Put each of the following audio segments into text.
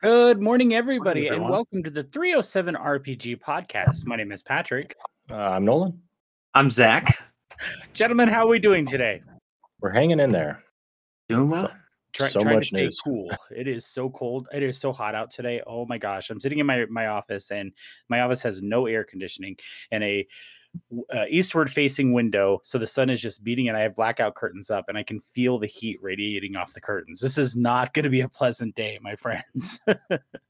Good morning, everybody, morning, and welcome to the 307 RPG podcast. My name is Patrick. Uh, I'm Nolan. I'm Zach. Gentlemen, how are we doing today? We're hanging in there. Doing well. So, Try, so trying to stay news. cool. It is so cold. It is so hot out today. Oh my gosh! I'm sitting in my my office, and my office has no air conditioning and a uh, eastward facing window so the sun is just beating and i have blackout curtains up and i can feel the heat radiating off the curtains this is not going to be a pleasant day my friends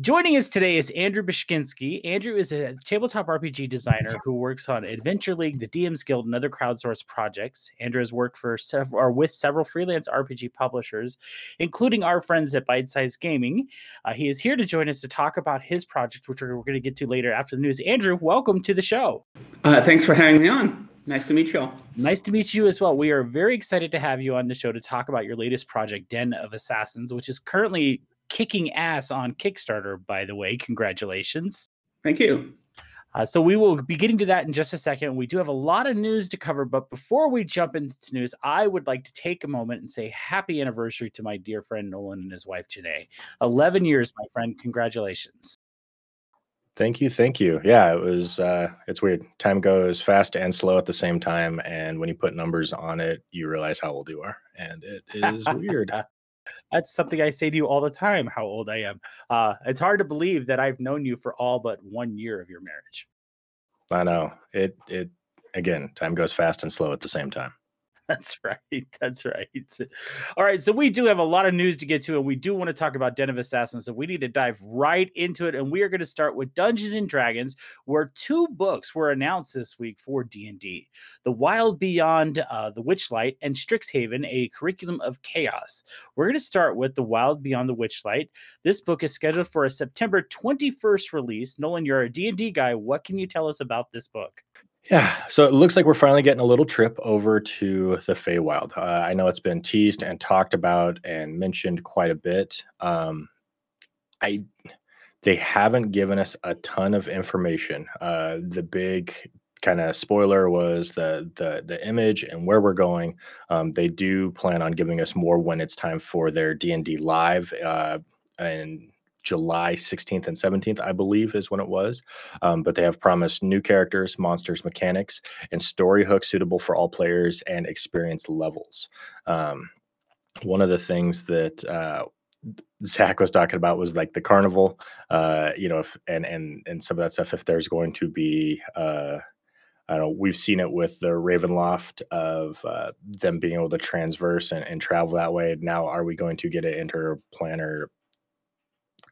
Joining us today is Andrew Bishkinski. Andrew is a tabletop RPG designer who works on Adventure League, the DM's Guild, and other crowdsourced projects. Andrew has worked for several or with several freelance RPG publishers, including our friends at Bite Size Gaming. Uh, he is here to join us to talk about his project, which we're, we're going to get to later after the news. Andrew, welcome to the show. Uh, thanks for having me on. Nice to meet you all. Nice to meet you as well. We are very excited to have you on the show to talk about your latest project, Den of Assassins, which is currently kicking ass on Kickstarter, by the way. Congratulations. Thank you. Uh, so we will be getting to that in just a second. We do have a lot of news to cover, but before we jump into news, I would like to take a moment and say happy anniversary to my dear friend Nolan and his wife Janae. Eleven years, my friend. Congratulations. Thank you, thank you. Yeah, it was. uh It's weird. Time goes fast and slow at the same time, and when you put numbers on it, you realize how old you are, and it is weird. That's something I say to you all the time. How old I am. Uh, it's hard to believe that I've known you for all but one year of your marriage. I know it. It again, time goes fast and slow at the same time. That's right. That's right. All right. So we do have a lot of news to get to, and we do want to talk about Den of Assassins. So we need to dive right into it. And we are going to start with Dungeons and Dragons, where two books were announced this week for D&D. The Wild Beyond uh, the Witchlight and Strixhaven, a curriculum of chaos. We're going to start with The Wild Beyond the Witchlight. This book is scheduled for a September 21st release. Nolan, you're a D&D guy. What can you tell us about this book? Yeah, so it looks like we're finally getting a little trip over to the Feywild. Uh, I know it's been teased and talked about and mentioned quite a bit. Um, I they haven't given us a ton of information. Uh, the big kind of spoiler was the the the image and where we're going. Um, they do plan on giving us more when it's time for their D and D live uh, and July 16th and 17th, I believe, is when it was. Um, but they have promised new characters, monsters, mechanics, and story hooks suitable for all players and experience levels. Um, one of the things that uh, Zach was talking about was like the carnival, uh, you know, if, and and and some of that stuff. If there's going to be, uh, I don't know, we've seen it with the Ravenloft of uh, them being able to transverse and, and, travel that way. Now, are we going to get an interplanar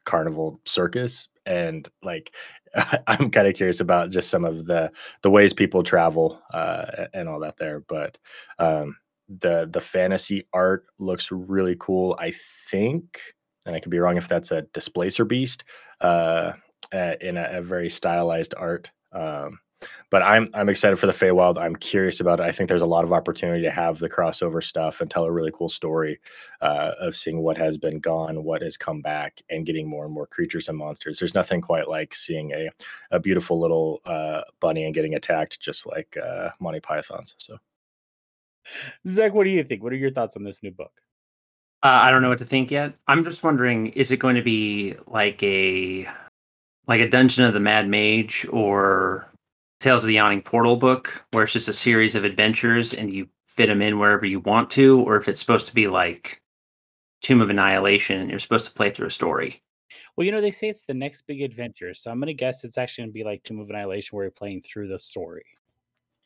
carnival circus and like i'm kind of curious about just some of the the ways people travel uh and all that there but um the the fantasy art looks really cool i think and i could be wrong if that's a displacer beast uh in a, a very stylized art um but I'm I'm excited for the Feywild. I'm curious about it. I think there's a lot of opportunity to have the crossover stuff and tell a really cool story uh, of seeing what has been gone, what has come back, and getting more and more creatures and monsters. There's nothing quite like seeing a a beautiful little uh, bunny and getting attacked, just like uh, Monty Python's. So, Zach, what do you think? What are your thoughts on this new book? Uh, I don't know what to think yet. I'm just wondering: is it going to be like a like a Dungeon of the Mad Mage or Tales of the Yawning Portal book, where it's just a series of adventures and you fit them in wherever you want to, or if it's supposed to be like Tomb of Annihilation and you're supposed to play through a story. Well, you know, they say it's the next big adventure, so I'm gonna guess it's actually gonna be like Tomb of Annihilation, where you're playing through the story.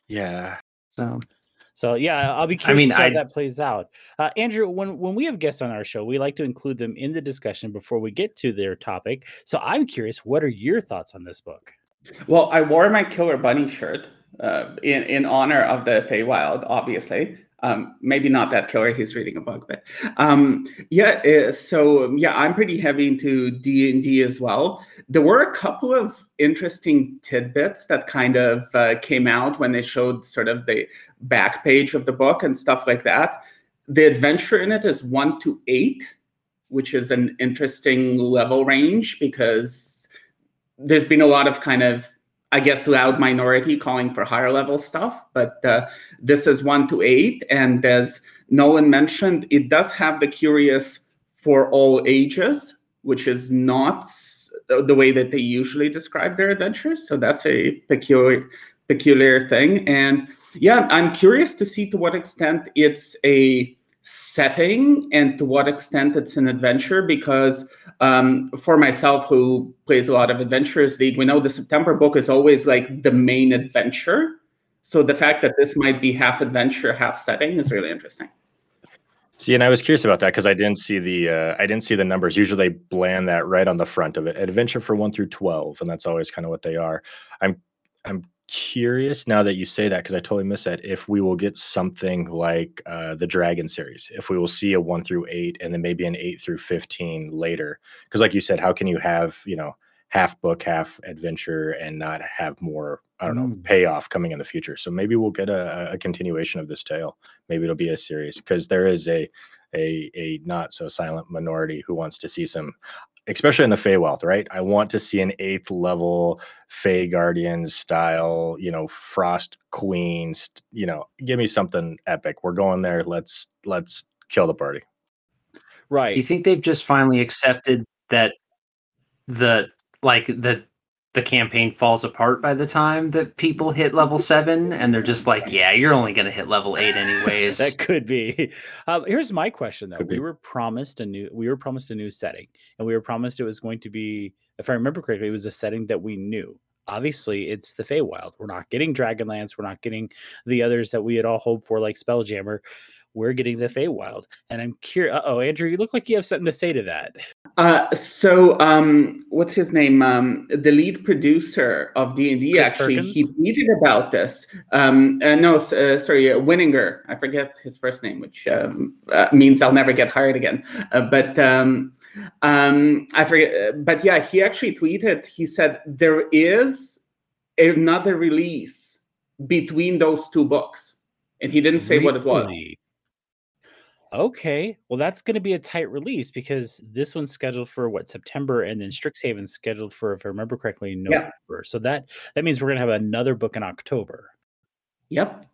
Yeah. So. So yeah, I'll be curious I mean, how I, that plays out. Uh, Andrew, when when we have guests on our show, we like to include them in the discussion before we get to their topic. So I'm curious, what are your thoughts on this book? Well, I wore my Killer Bunny shirt uh, in in honor of the Feywild, obviously. Um, maybe not that killer. He's reading a book, but um, yeah. Uh, so yeah, I'm pretty heavy into D and D as well. There were a couple of interesting tidbits that kind of uh, came out when they showed sort of the back page of the book and stuff like that. The adventure in it is one to eight, which is an interesting level range because there's been a lot of kind of I guess loud minority calling for higher level stuff, but uh, this is one to eight, and as Nolan mentioned, it does have the curious for all ages, which is not the way that they usually describe their adventures. So that's a peculiar peculiar thing. And yeah, I'm curious to see to what extent it's a setting and to what extent it's an adventure because um, for myself who plays a lot of adventures league we know the september book is always like the main adventure so the fact that this might be half adventure half setting is really interesting See, and I was curious about that because I didn't see the uh, I didn't see the numbers. Usually, they bland that right on the front of it. Adventure for one through twelve, and that's always kind of what they are. I'm I'm curious now that you say that because I totally missed that. If we will get something like uh, the Dragon series, if we will see a one through eight, and then maybe an eight through fifteen later, because like you said, how can you have you know half book, half adventure, and not have more I don't know mm. payoff coming in the future. So maybe we'll get a, a continuation of this tale. Maybe it'll be a series because there is a a a not so silent minority who wants to see some, especially in the Feywild, right? I want to see an eighth level Fey Guardians style, you know, Frost Queens. You know, give me something epic. We're going there. Let's let's kill the party. Right. You think they've just finally accepted that the like the the campaign falls apart by the time that people hit level seven and they're just like yeah you're only going to hit level eight anyways that could be um, here's my question though could we be. were promised a new we were promised a new setting and we were promised it was going to be if i remember correctly it was a setting that we knew obviously it's the Feywild. We're not getting Dragonlance. We're not getting the others that we had all hoped for, like Spelljammer we're getting the Feywild. And I'm curious. Oh, Andrew, you look like you have something to say to that. Uh, so, um, what's his name? Um, the lead producer of D and D actually Perkins? he tweeted about this. Um, uh, no, uh, sorry, uh, Winninger. I forget his first name, which um, uh, means I'll never get hired again. Uh, but um, um, I forget. But yeah, he actually tweeted. He said there is another release between those two books and he didn't say really? what it was. Okay. Well, that's going to be a tight release because this one's scheduled for what September, and then mm. Strixhaven's scheduled for, if I remember correctly, November. Yeah. So that that means we're going to have another book in October. Yep.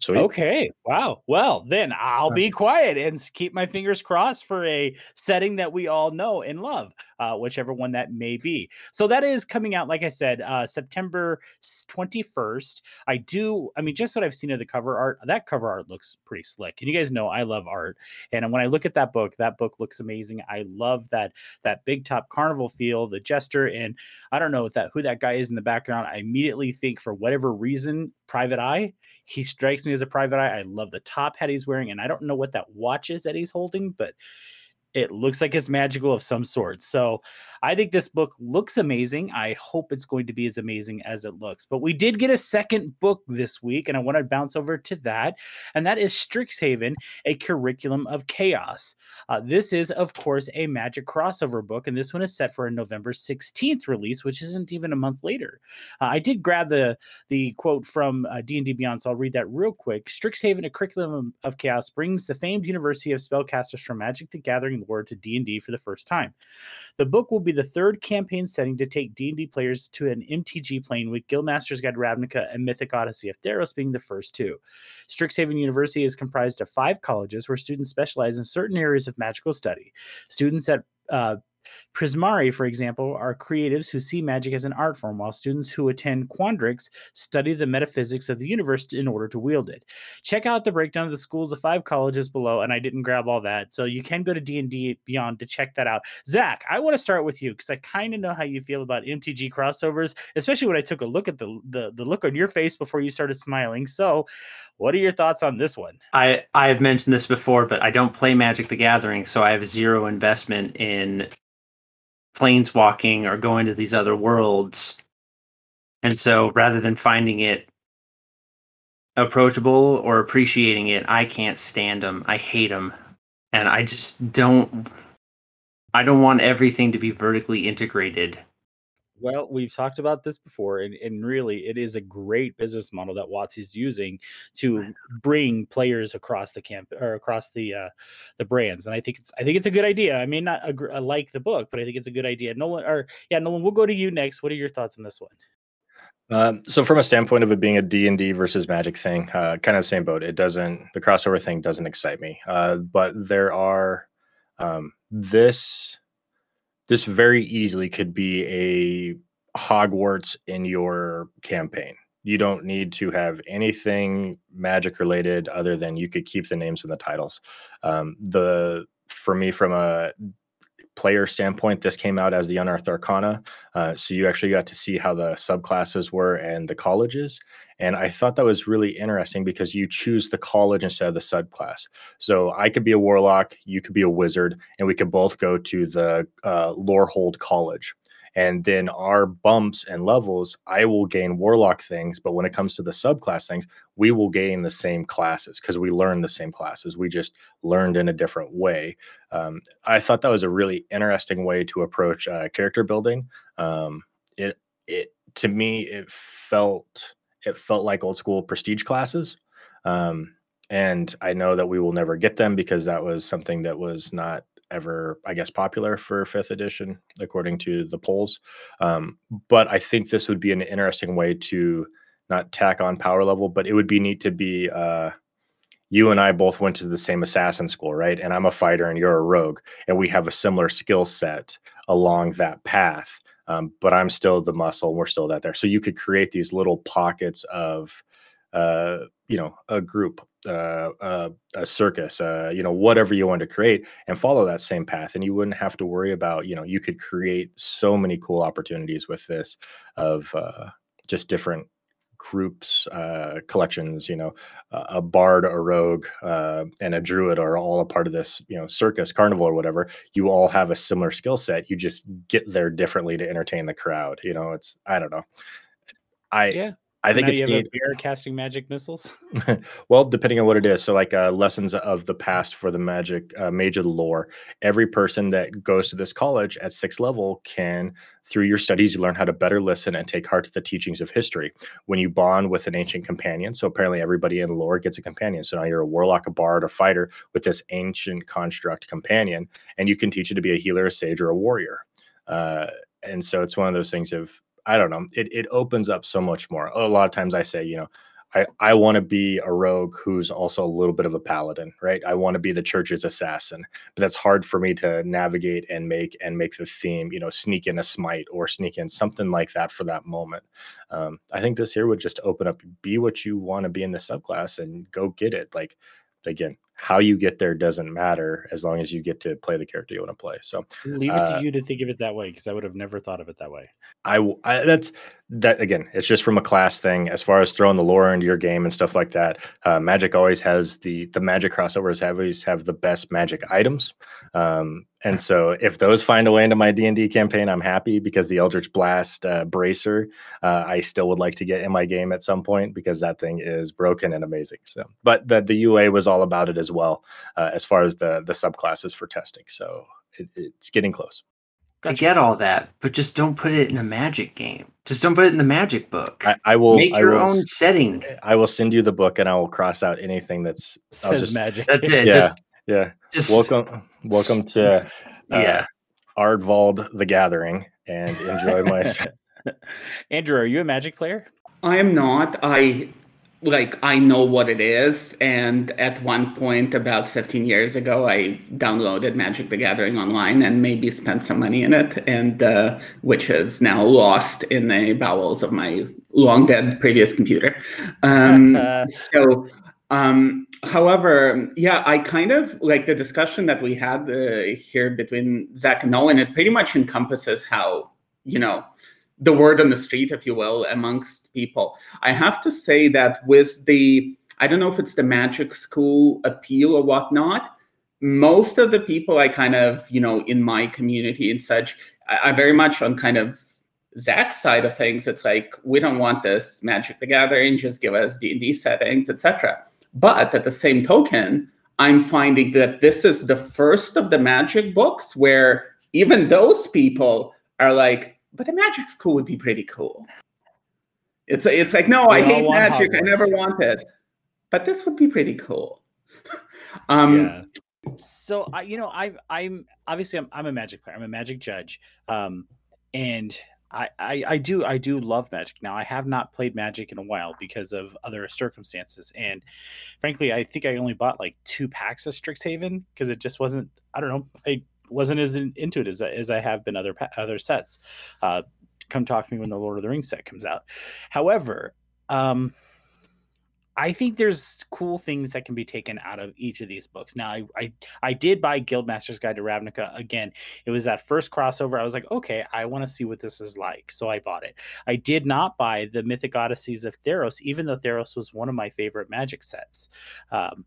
Sweet. Okay. Wow. Well, then I'll be quiet and keep my fingers crossed for a setting that we all know and love, uh, whichever one that may be. So that is coming out, like I said, uh, September 21st. I do, I mean, just what I've seen of the cover art, that cover art looks pretty slick. And you guys know I love art. And when I look at that book, that book looks amazing. I love that that big top carnival feel, the jester, and I don't know that who that guy is in the background. I immediately think for whatever reason, private eye he strikes me as a private eye. I love the top hat he's wearing, and I don't know what that watch is that he's holding, but it looks like it's magical of some sort. So I think this book looks amazing. I hope it's going to be as amazing as it looks. But we did get a second book this week, and I want to bounce over to that. And that is Strixhaven, a curriculum of chaos. Uh, this is, of course, a magic crossover book, and this one is set for a November 16th release, which isn't even a month later. Uh, I did grab the, the quote from uh, D&D Beyond, so I'll read that real quick. Strixhaven, a curriculum of chaos, brings the famed University of Spellcasters from Magic the Gathering lore to D&D for the first time. The book will be the third campaign setting to take D&D players to an MTG plane with Guildmaster's Guide Ravnica and Mythic Odyssey of Theros being the first two. Strixhaven University is comprised of five colleges where students specialize in certain areas of magical study. Students at uh, Prismari, for example, are creatives who see magic as an art form, while students who attend Quandrix study the metaphysics of the universe in order to wield it. Check out the breakdown of the schools of five colleges below, and I didn't grab all that, so you can go to D and D Beyond to check that out. Zach, I want to start with you because I kind of know how you feel about MTG crossovers, especially when I took a look at the, the the look on your face before you started smiling. So, what are your thoughts on this one? I I have mentioned this before, but I don't play Magic the Gathering, so I have zero investment in planeswalking or going to these other worlds. And so rather than finding it approachable or appreciating it, I can't stand them. I hate them. And I just don't I don't want everything to be vertically integrated. Well, we've talked about this before, and, and really, it is a great business model that WotC is using to bring players across the camp or across the uh, the brands. And I think it's I think it's a good idea. I may not agree, uh, like the book, but I think it's a good idea. Nolan, or yeah, Nolan, we'll go to you next. What are your thoughts on this one? Um, so from a standpoint of it being a D&D versus magic thing, uh, kind of the same boat. It doesn't, the crossover thing doesn't excite me. Uh, but there are um, this this very easily could be a Hogwarts in your campaign. You don't need to have anything magic related other than you could keep the names and the titles. Um, the for me, from a player standpoint, this came out as the Unearthed Arcana. Uh, so you actually got to see how the subclasses were and the colleges. And I thought that was really interesting because you choose the college instead of the subclass. So I could be a warlock, you could be a wizard, and we could both go to the uh, Lorehold College and then our bumps and levels i will gain warlock things but when it comes to the subclass things we will gain the same classes because we learn the same classes. We just learned in a different way. Um, i thought that was a really interesting way to approach uh, character building. Um, it it to me it felt it felt like old school prestige classes. Um, and i know that we will never get them because that was something that was not ever, I guess, popular for fifth edition, according to the polls. Um, but I think this would be an interesting way to not tack on power level, but it would be neat to be. Uh, you and I both went to the same assassin school, right? And I'm a fighter and you're a rogue, and we have a similar skill set along that path. Um, but I'm still the muscle, and we're still that there. So you could create these little pockets of, uh, you know, a group uh, uh, a circus, uh, you know, whatever you want to create, and follow that same path. And you wouldn't have to worry about, you know, you could create so many cool opportunities with this of uh, just different groups, uh, collections. You know, a bard, a rogue, uh, and a druid are all a part of this, you know, circus, carnival, or whatever. You all have a similar skill set. You just get there differently to entertain the crowd. You know, it's I don't know. I yeah. I think it's you have neat. a bear casting magic missiles. well, depending on what it is. So, like uh, lessons of the past for the magic uh, mage of the lore. Every person that goes to this college at sixth level can, through your studies, you learn how to better listen and take heart to the teachings of history. When you bond with an ancient companion, so apparently everybody in lore gets a companion. So now you're a warlock, a bard, a fighter with this ancient construct companion, and you can teach it to be a healer, a sage, or a warrior. Uh, and so it's one of those things of I don't know. It it opens up so much more. A lot of times I say, you know, I I want to be a rogue who's also a little bit of a paladin, right? I want to be the church's assassin, but that's hard for me to navigate and make and make the theme, you know, sneak in a smite or sneak in something like that for that moment. Um, I think this here would just open up, be what you want to be in the subclass and go get it. Like again, how you get there doesn't matter as long as you get to play the character you want to play. So Leave it Uh, to you to think of it that way because I would have never thought of it that way. I that's that again. It's just from a class thing. As far as throwing the lore into your game and stuff like that, uh, Magic always has the the Magic crossovers have always have the best Magic items. Um, and so if those find a way into my D and D campaign, I'm happy because the Eldritch Blast uh, bracer uh, I still would like to get in my game at some point because that thing is broken and amazing. So, but the the UA was all about it as well uh, as far as the the subclasses for testing. So it, it's getting close. I get all that, but just don't put it in a magic game. Just don't put it in the magic book. I, I will Make I your will own setting. I will send you the book and I will cross out anything that's I'll Says just- magic. That's it. Yeah. Just, yeah. just Welcome welcome to uh, yeah. Ardvald the Gathering and enjoy my Andrew, are you a magic player? I am not. I like I know what it is, and at one point about 15 years ago, I downloaded Magic: The Gathering online and maybe spent some money in it, and uh, which is now lost in the bowels of my long dead previous computer. Um, so. Um, however, yeah, I kind of like the discussion that we had uh, here between Zach and Nolan. It pretty much encompasses how you know the word on the street, if you will, amongst people. I have to say that with the, I don't know if it's the magic school appeal or whatnot, most of the people I kind of, you know, in my community and such, I, I very much on kind of Zach's side of things. It's like we don't want this Magic the Gathering, just give us D and D settings, etc. But at the same token, I'm finding that this is the first of the Magic books where even those people are like, but a magic school would be pretty cool. It's it's like no, I We all hate want magic. I Hogwarts. never wanted, but this would be pretty cool. um, yeah. So I, you know, I, I'm obviously I'm, I'm a magic player. I'm a magic judge, um, and I, I, I do, I do love magic. Now I have not played magic in a while because of other circumstances, and frankly, I think I only bought like two packs of Strixhaven because it just wasn't. I don't know. I wasn't as in, into it as, as I have been other other sets. Uh, come talk to me when the Lord of the Rings set comes out. However, um, I think there's cool things that can be taken out of each of these books. Now, I I, I did buy Guildmaster's Guide to Ravnica again. It was that first crossover. I was like, okay, I want to see what this is like, so I bought it. I did not buy the Mythic Odysseys of Theros, even though Theros was one of my favorite Magic sets. Um,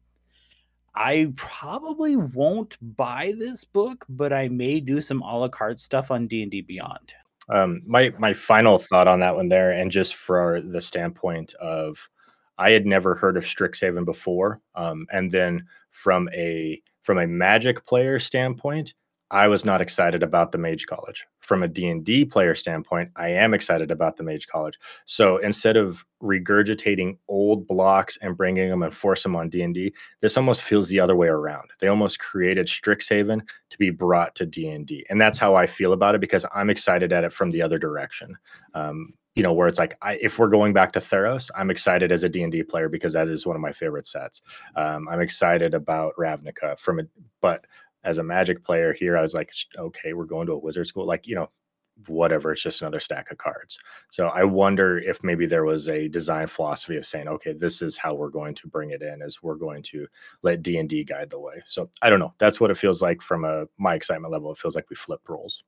I probably won't buy this book, but I may do some a la carte stuff on D and D Beyond. Um, my my final thought on that one there, and just for the standpoint of I had never heard of Strixhaven before. Um, and then from a from a Magic player standpoint, I was not excited about the Mage College. From a D&D player standpoint, I am excited about the Mage College. So instead of regurgitating old blocks and bringing them and force them on D&D, this almost feels the other way around. They almost created Strixhaven to be brought to D&D. And that's how I feel about it because I'm excited at it from the other direction. Um, you know where it's like I, if we're going back to theros i'm excited as a d&d player because that is one of my favorite sets um, i'm excited about ravnica from it but as a magic player here i was like okay we're going to a wizard school like you know whatever it's just another stack of cards. So i wonder if maybe there was a design philosophy of saying okay this is how we're going to bring it in as we're going to let d&d guide the way. So i don't know that's what it feels like from a my excitement level it feels like we flipped roles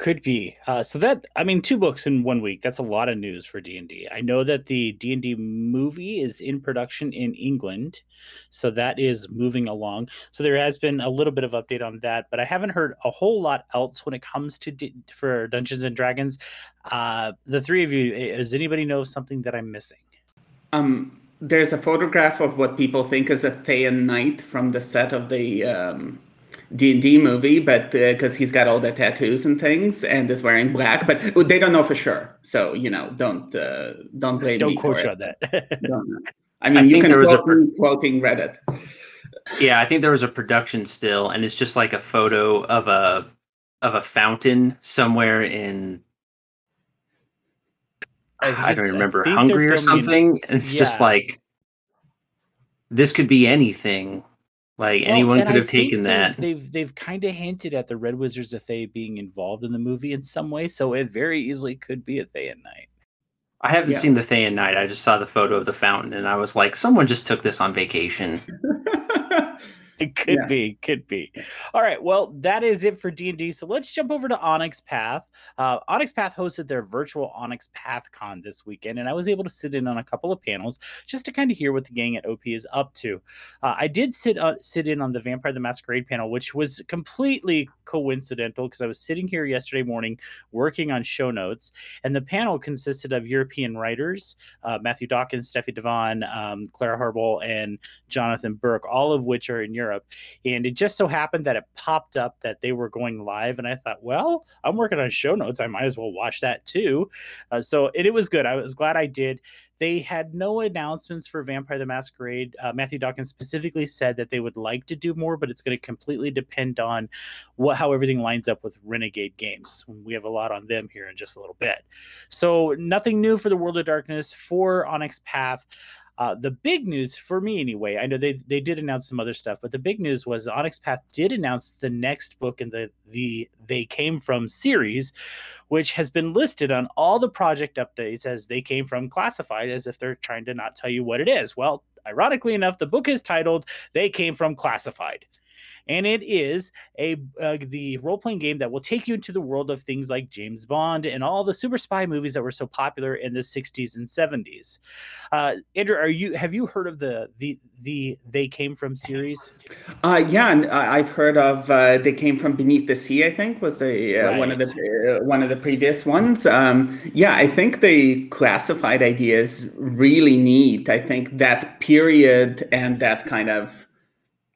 could be. Uh, so that I mean, two books in one week. That's a lot of news for D and D. I know that the D and D movie is in production in England, so that is moving along. So there has been a little bit of update on that, but I haven't heard a whole lot else when it comes to D- for Dungeons and Dragons. Uh, the three of you, does anybody know something that I'm missing? Um, there's a photograph of what people think is a Thayan knight from the set of the. Um D and D movie, but because uh, he's got all the tattoos and things and is wearing black, but they don't know for sure. So you know, don't uh, don't blame don't me quote on that. I mean, I you can there was a per- quoting Reddit. Yeah, I think there was a production still, and it's just like a photo of a of a fountain somewhere in I, I don't remember Hungary or something. And it's yeah. just like this could be anything like well, anyone could have taken that. They've they've, they've kind of hinted at the Red Wizards of Thay being involved in the movie in some way, so it very easily could be a Thayan Knight. I haven't yeah. seen the Thayan Knight. I just saw the photo of the fountain, and I was like, someone just took this on vacation. It could yeah. be, could be. All right, well, that is it for D and D. So let's jump over to Onyx Path. Uh, Onyx Path hosted their virtual Onyx Path Con this weekend, and I was able to sit in on a couple of panels just to kind of hear what the gang at OP is up to. Uh, I did sit uh, sit in on the Vampire the Masquerade panel, which was completely coincidental because I was sitting here yesterday morning working on show notes, and the panel consisted of European writers uh, Matthew Dawkins, Steffie de Vaan, um, Clara Harble, and Jonathan Burke, all of which are in Europe Europe. And it just so happened that it popped up that they were going live. And I thought, well, I'm working on show notes. I might as well watch that too. Uh, so it, it was good. I was glad I did. They had no announcements for Vampire the Masquerade. Uh, Matthew Dawkins specifically said that they would like to do more, but it's going to completely depend on what how everything lines up with Renegade Games. We have a lot on them here in just a little bit. So nothing new for the World of Darkness for Onyx Path. Uh, the big news for me, anyway, I know they they did announce some other stuff, but the big news was Onyx Path did announce the next book in the the They Came From series, which has been listed on all the project updates as They Came From classified, as if they're trying to not tell you what it is. Well, ironically enough, the book is titled They Came From Classified and it is a uh, the role playing game that will take you into the world of things like James Bond and all the super spy movies that were so popular in the 60s and 70s. Uh, Andrew, are you have you heard of the the the They Came From series? Uh, yeah, and I've heard of uh, They Came From Beneath the Sea. I think was the uh, right. one of the uh, one of the previous ones. Um, yeah, I think the classified ideas really neat. I think that period and that kind of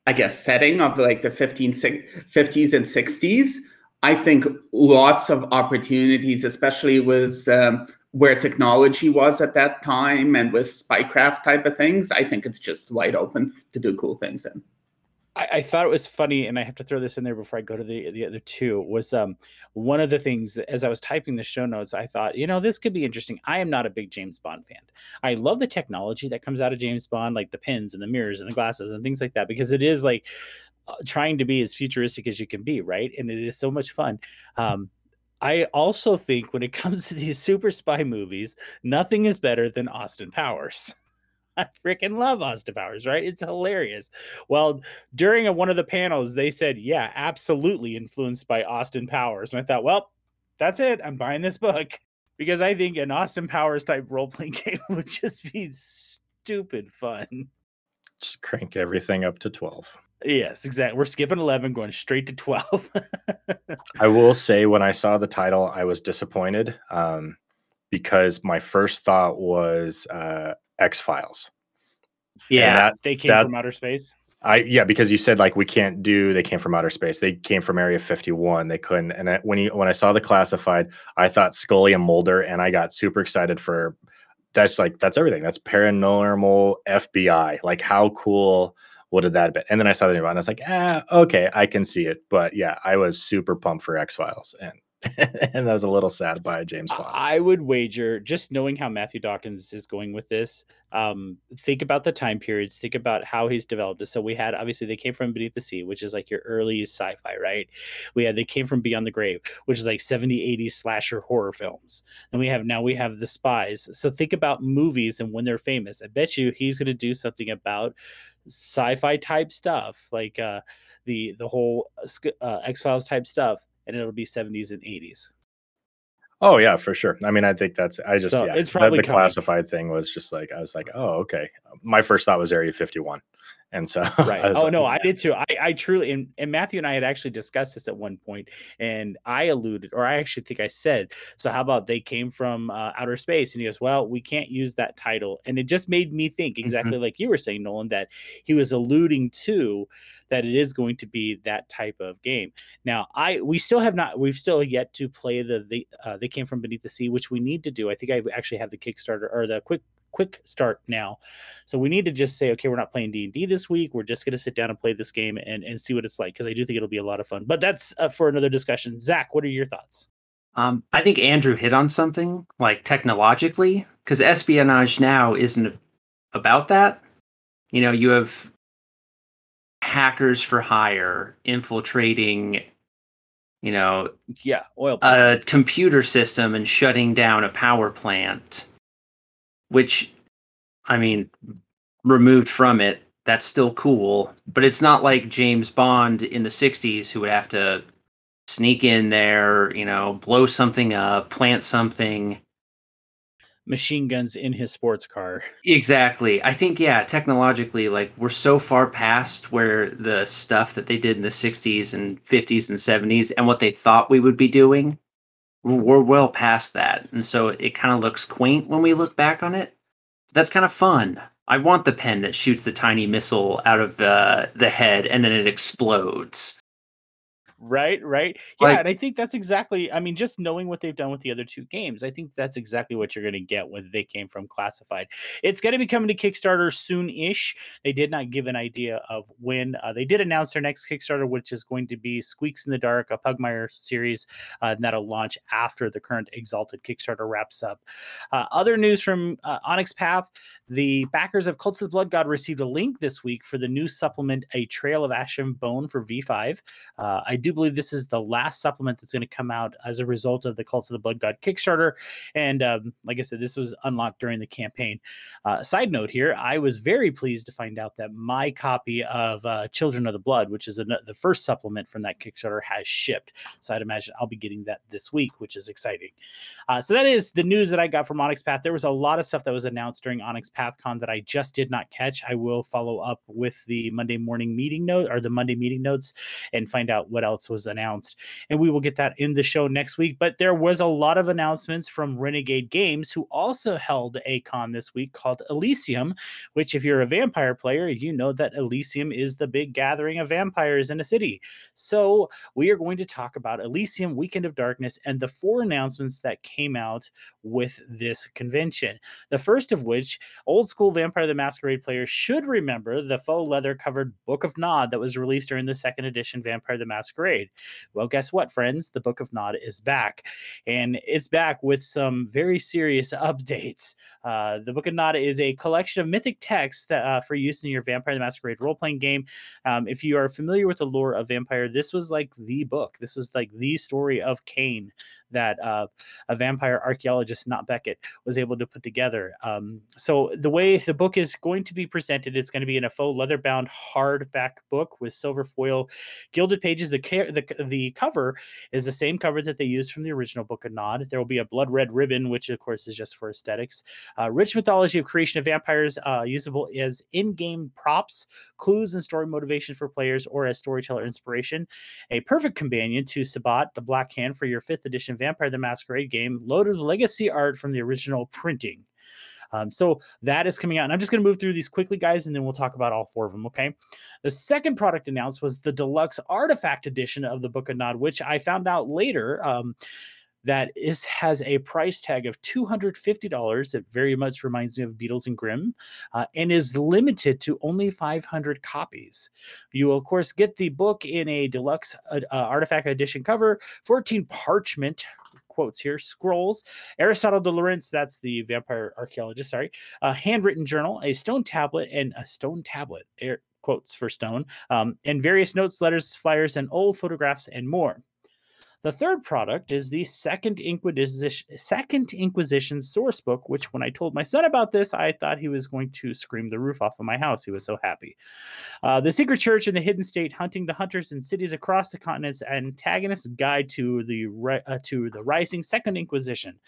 I guess, setting of like the 15, 50s and 60s, I think lots of opportunities, especially with um, where technology was at that time and with spycraft type of things. I think it's just wide open to do cool things in. I, I, thought it was funny, and I have to throw this in there before I go to the the other two. Was um one of the things that as I was typing the show notes, I thought, you know, this could be interesting. I am not a big James Bond fan. I love the technology that comes out of James Bond, like the pins and the mirrors and the glasses and things like that, because it is like uh, trying to be as futuristic as you can be, right? And it is so much fun. Um, I also think when it comes to these super spy movies, nothing is better than Austin Powers. I freaking love Austin Powers, right? It's hilarious. Well, during a, one of the panels, they said, yeah, absolutely influenced by Austin Powers. And I thought, well, that's it. I'm buying this book because I think an Austin Powers type role playing game would just be stupid fun. Just crank everything up to 12. Yes, exactly. We're skipping 11, going straight to 12. I will say, when I saw the title, I was disappointed um, because my first thought was uh, X Files. Yeah, that, they came that, from outer space. I yeah, because you said like we can't do. They came from outer space. They came from Area Fifty One. They couldn't. And I, when you when I saw the classified, I thought Scully and Mulder, and I got super excited for. That's like that's everything. That's paranormal FBI. Like how cool would that have that been? And then I saw the new one. I was like, ah, okay, I can see it. But yeah, I was super pumped for X Files, and and I was a little sad by James Bond. I would wager, just knowing how Matthew Dawkins is going with this, um, think about the time periods, think about how he's developed it. So we had obviously they came from Beneath the Sea, which is like your early sci-fi, right? We had they came from Beyond the Grave, which is like 70, 80s slasher horror films. And we have now we have the spies. So think about movies and when they're famous. I bet you he's gonna do something about sci-fi type stuff, like uh the the whole uh, X Files type stuff and it'll be 70s and 80s. Oh yeah, for sure. I mean, I think that's I just so yeah, it's probably the, the classified thing was just like I was like, oh okay. My first thought was Area 51, and so right. oh like, no. I did too. I I truly and, and Matthew and I had actually discussed this at one point, and I alluded, or I actually think I said, so how about they came from uh, outer space? And he goes, well, we can't use that title, and it just made me think mm-hmm. exactly mm-hmm. like you were saying, Nolan, that he was alluding to that it is going to be that type of game. Now, I we still have not we've still yet to play the the uh, they came from beneath the sea, which we need to do. I think I actually have the Kickstarter or the quick quick start now. So we need to just say, okay, we're not playing D and D this week. We're just going to sit down and play this game and and see what it's like because I do think it'll be a lot of fun. But that's uh, for another discussion. Zach, what are your thoughts? Um, I think Andrew hit on something like technologically because espionage now isn't about that. You know, you have hackers for hire infiltrating you know yeah oil a computer system and shutting down a power plant which i mean removed from it that's still cool but it's not like james bond in the 60s who would have to sneak in there you know blow something up plant something machine guns in his sports car. Exactly. I think yeah, technologically like we're so far past where the stuff that they did in the 60s and 50s and 70s and what they thought we would be doing we're well past that. And so it kind of looks quaint when we look back on it. That's kind of fun. I want the pen that shoots the tiny missile out of uh, the head and then it explodes right right? Yeah like, and i think that's exactly i mean just knowing what they've done with the other two games i think that's exactly what you're going to get when they came from classified. It's going to be coming to kickstarter soon-ish. They did not give an idea of when uh, they did announce their next kickstarter which is going to be squeaks in the dark a pugmire series uh, that'll launch after the current exalted kickstarter wraps up. Uh, other news from uh, onyx path the backers of cults of the blood god received a link this week for the new supplement a trail of ash and bone for v5 uh, i do believe this is the last supplement that's going to come out as a result of the Cults of the Blood God Kickstarter. And um, like I said, this was unlocked during the campaign. Uh, side note here, I was very pleased to find out that my copy of uh, Children of the Blood, which is the, the first supplement from that Kickstarter, has shipped. So I'd imagine I'll be getting that this week, which is exciting. Uh, so that is the news that I got from Onyx Path. There was a lot of stuff that was announced during Onyx PathCon that I just did not catch. I will follow up with the Monday morning meeting note or the Monday meeting notes and find out what else was announced. And we will get that in the show next week. But there was a lot of announcements from Renegade Games, who also held a con this week called Elysium, which, if you're a vampire player, you know that Elysium is the big gathering of vampires in a city. So we are going to talk about Elysium Weekend of Darkness and the four announcements that came out with this convention. The first of which, old school Vampire the Masquerade players should remember the faux leather covered Book of Nod that was released during the second edition Vampire the Masquerade Masquerade. Well, guess what, friends? The Book of Nod is back, and it's back with some very serious updates. Uh, the Book of Nod is a collection of mythic texts that, uh, for use in your Vampire the Masquerade role playing game. Um, if you are familiar with the lore of Vampire, this was like the book. This was like the story of Cain that uh, a vampire archaeologist, not Beckett, was able to put together. Um, so the way the book is going to be presented, it's going to be in a faux leather-bound hardback book with silver foil, gilded pages. The the cover is the same cover that they used from the original Book of Nod. There will be a blood red ribbon, which of course is just for aesthetics. Uh, rich mythology of creation of vampires, uh, usable as in-game props, clues, and story motivation for players, or as storyteller inspiration. A perfect companion to Sabbat, the Black Hand, for your fifth edition Vampire the Masquerade game, loaded with legacy art from the original printing. Um, so that is coming out. And I'm just going to move through these quickly, guys, and then we'll talk about all four of them. Okay. The second product announced was the deluxe artifact edition of the Book of Nod, which I found out later. Um, that is has a price tag of $250. It very much reminds me of Beadle and Grimm uh, and is limited to only 500 copies. You will, of course, get the book in a deluxe uh, artifact edition cover, 14 parchment quotes here scrolls. Aristotle de Laurent that's the vampire archaeologist sorry a handwritten journal a stone tablet and a stone tablet air quotes for stone um, and various notes letters flyers and old photographs and more the third product is the Second Inquisition, Second Inquisition source book, which when I told my son about this, I thought he was going to scream the roof off of my house. He was so happy. Uh, the Secret Church and the Hidden State, hunting the hunters in cities across the continents, antagonist's guide to the uh, to the rising Second Inquisition.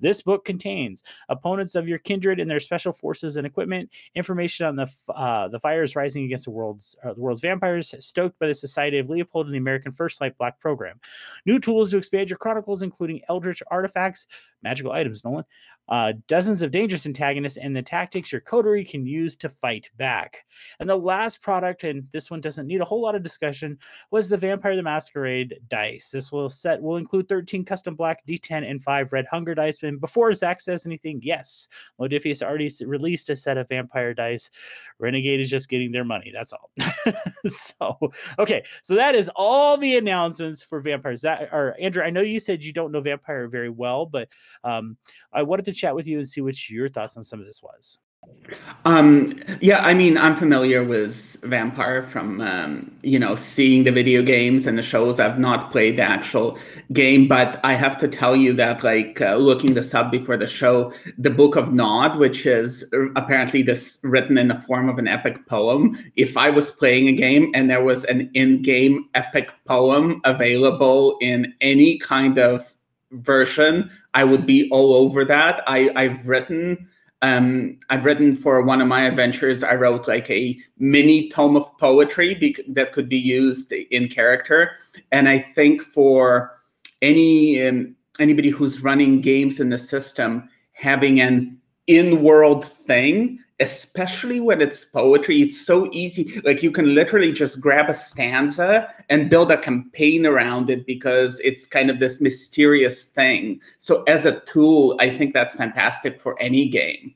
This book contains opponents of your kindred and their special forces and equipment, information on the uh, the fires rising against the world's uh, the world's vampires, stoked by the Society of Leopold and the American First Light Black program. New tools to expand your chronicles, including eldritch artifacts, magical items, Nolan, uh, dozens of dangerous antagonists, and the tactics your coterie can use to fight back. And the last product, and this one doesn't need a whole lot of discussion, was the Vampire the Masquerade dice. This will set will include 13 custom black D10 and five red hunger dice. And before Zach says anything, yes, Modiphius already released a set of vampire dice. Renegade is just getting their money. That's all. so okay, so that is all the announcements for vampires. That or Andrew, I know you said you don't know vampire very well, but um, I wanted to chat with you and see what your thoughts on some of this was. Um, yeah, I mean, I'm familiar with Vampire from, um, you know, seeing the video games and the shows. I've not played the actual game, but I have to tell you that, like, uh, looking this up before the show, the Book of Nod, which is apparently this written in the form of an epic poem. If I was playing a game and there was an in-game epic poem available in any kind of version, I would be all over that. I, I've written um, I've written for one of my adventures. I wrote like a mini tome of poetry bec- that could be used in character, and I think for any um, anybody who's running games in the system, having an in-world thing especially when it's poetry it's so easy like you can literally just grab a stanza and build a campaign around it because it's kind of this mysterious thing. So as a tool i think that's fantastic for any game.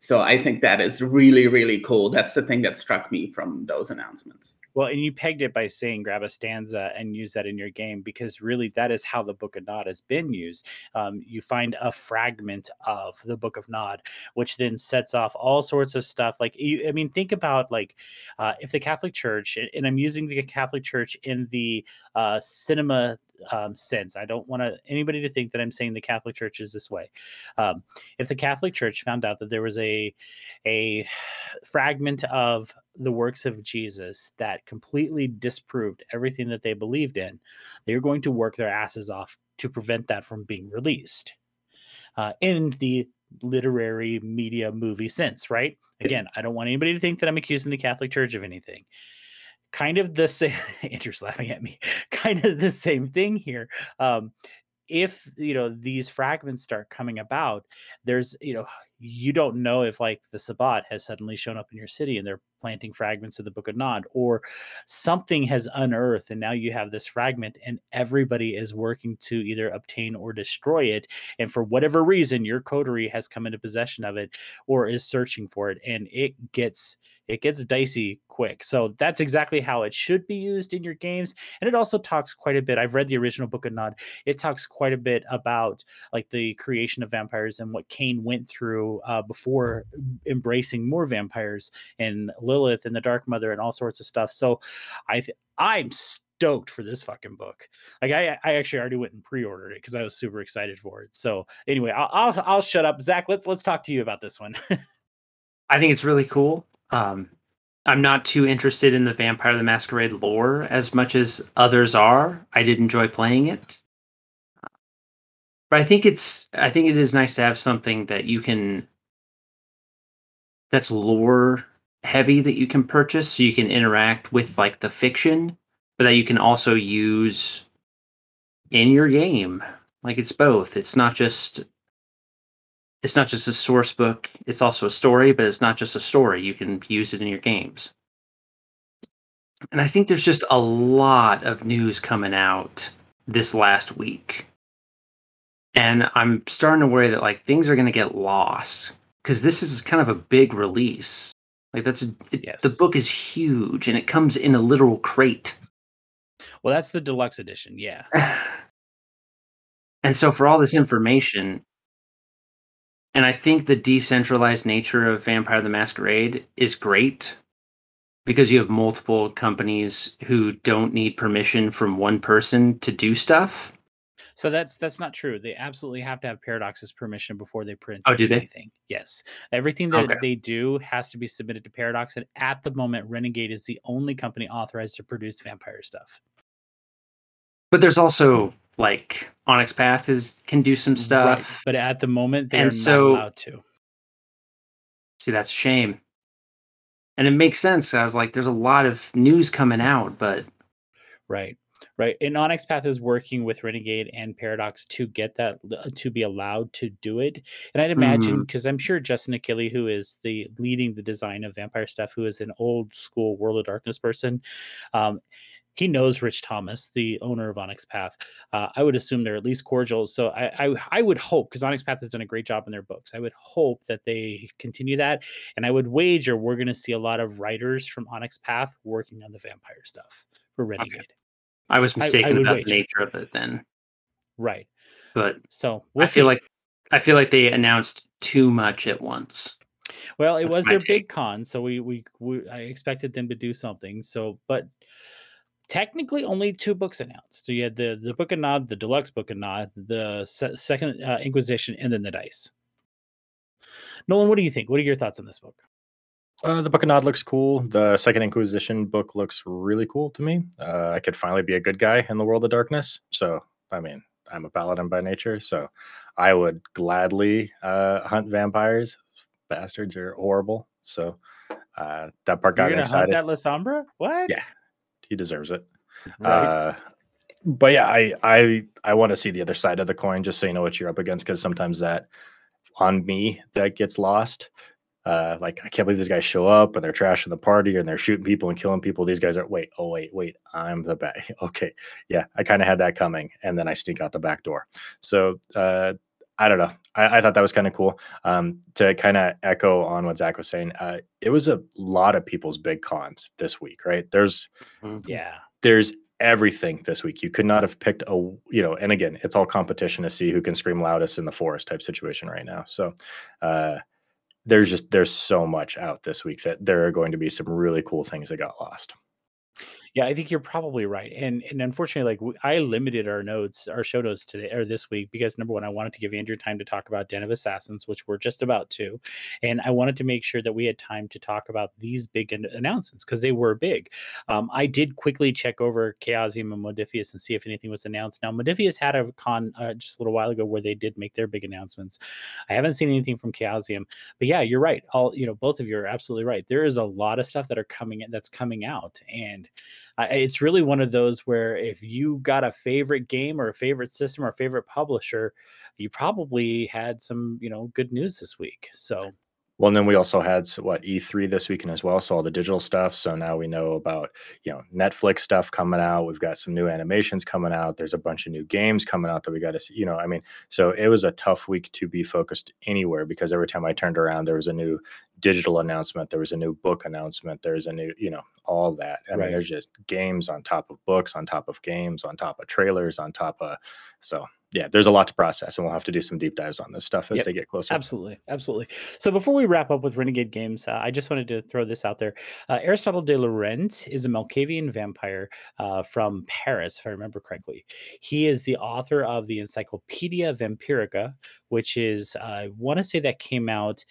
So i think that is really really cool. That's the thing that struck me from those announcements well, and you pegged it by saying grab a stanza and use that in your game because really that is how the Book of Nod has been used. Um, you find a fragment of the Book of Nod, which then sets off all sorts of stuff. Like, you, I mean, think about like uh, if the Catholic Church, and I'm using the Catholic Church in the uh, cinema um, sense. I don't want anybody to think that I'm saying the Catholic Church is this way. Um, if the Catholic Church found out that there was a a fragment of the works of Jesus that completely disproved everything that they believed in, they are going to work their asses off to prevent that from being released. Uh, in the literary media movie sense, right? Again, I don't want anybody to think that I'm accusing the Catholic Church of anything kind of the same andrew's laughing at me kind of the same thing here. Um if you know these fragments start coming about there's you know you don't know if like the sabbat has suddenly shown up in your city and they're planting fragments of the book of nod or something has unearthed and now you have this fragment and everybody is working to either obtain or destroy it and for whatever reason your coterie has come into possession of it or is searching for it and it gets it gets dicey quick. So that's exactly how it should be used in your games. And it also talks quite a bit. I've read the original Book of Nod. It talks quite a bit about like the creation of vampires and what Cain went through uh, before embracing more vampires and Lilith and the Dark Mother and all sorts of stuff. So I th- I'm stoked for this fucking book. Like I, I actually already went and pre-ordered it because I was super excited for it. So anyway, I'll, I'll, I'll shut up. Zach, let's let's talk to you about this one. I think it's really cool. Um, I'm not too interested in the Vampire the Masquerade lore as much as others are. I did enjoy playing it. But I think it's I think it is nice to have something that you can that's lore heavy that you can purchase so you can interact with like the fiction, but that you can also use in your game. Like it's both. It's not just it's not just a source book, it's also a story, but it's not just a story. You can use it in your games. And I think there's just a lot of news coming out this last week. And I'm starting to worry that like things are going to get lost because this is kind of a big release. Like that's a, it, Yes. the book is huge and it comes in a literal crate. well, that's the deluxe edition. Yeah. and so for all this information and i think the decentralized nature of vampire the masquerade is great because you have multiple companies who don't need permission from one person to do stuff So that's that's not true. They absolutely have to have Paradox's permission before they print Oh, do they? anything. Yes. Everything that Okay. they do has to be submitted to Paradox. And at the moment, Renegade is the only company authorized to produce vampire stuff. but there's also like onyx path is can do some Right, stuff But at the moment, they're And not so- allowed to. see that's a shame and it makes sense i was like there's a lot of news coming out but Right. Right. And Onyx Path is working with Renegade and Paradox to get that uh, to be allowed to do it. And I'd imagine because I'm sure Justin Achilli, who is the leading the design of vampire stuff, who is an old school World of Darkness person, um, he knows Rich Thomas, the owner of Onyx Path. Uh, I would assume they're at least cordial. So I I, I would hope because Onyx Path has done a great job in their books. I would hope that they continue that, and I would wager we're going to see a lot of writers from Onyx Path working on the vampire stuff for Renegade. i was I- I mistaken about wager. the nature of it then Right. but So we'll i feel see. like i feel like they announced too much at once well, it that's was their take. big con, so we, we we I expected them to do something. So, but technically, only two books announced. So you had the the Book of Nod, the Deluxe Book of Nod, the se- Second uh, Inquisition, and then the Dice. Nolan, what do you think? What are your thoughts on this book? Uh, the Book of Nod looks cool. The Second Inquisition book looks really cool to me. Uh, I could finally be a good guy in the world of darkness. So, I mean, I'm a paladin by nature, so I would gladly uh, hunt vampires. Bastards are horrible. So uh, that part got You're me gonna hunt that Lasombra? What? Yeah. He deserves it. Right. Uh, but yeah, I I I want to see the other side of the coin just so you know what you're up against because sometimes that on me that gets lost. Uh, like I can't believe these guys show up and they're trashing the party and they're shooting people and killing people. These guys are wait, oh wait, wait, I'm the bad. Okay, yeah, I kind of had that coming, and then I sneak out the back door. So uh, I don't know. I, I thought that was kind of cool. Um, to kind of echo on what Zach was saying, uh, it was a lot of people's big cons this week, right? There's yeah. there's everything this week. You could not have picked a, you know, and again, it's all competition to see who can scream loudest in the forest type situation right now. So, uh, there's just there's so much out this week that there are going to be some really cool things that got lost. Yeah, I think you're probably right. And and unfortunately, like I limited our notes, our show notes today or this week because number one, I wanted to give Andrew time to talk about Den of Assassins, which we're just about to, and I wanted to make sure that we had time to talk about these big announcements because they were big. Um, I did quickly check over Chaosium and Modiphius and see if anything was announced. Now, Modiphius had a con uh, just a little while ago where they did make their big announcements. I haven't seen anything from Chaosium, but yeah, you're right. All you know, both of you are absolutely right. There is a lot of stuff that are coming that's coming out, and It's really one of those where if you got a favorite game or a favorite system or favorite publisher, you probably had some you know good news this week. So Well, and then we also had what E3 this weekend as well. So all the digital stuff. So now we know about you know Netflix stuff coming out. We've got some new animations coming out. There's a bunch of new games coming out that we got to see. You know, I mean, so it was a tough week to be focused anywhere because every time I turned around, there was a new digital announcement. There was a new book announcement. There's a new, you know, all that. I right. mean, there's just games on top of books, on top of games, on top of trailers, on top of so yeah, there's a lot to process, and we'll have to do some deep dives on this stuff as yep. they get closer. Absolutely, absolutely. So before we wrap up with Renegade Games, uh, I just wanted to throw this out there. Uh, Aristotle de Laurent is a Malkavian vampire uh, from Paris, if I remember correctly. He is the author of the Encyclopedia Vampirica, which is I want to say that came out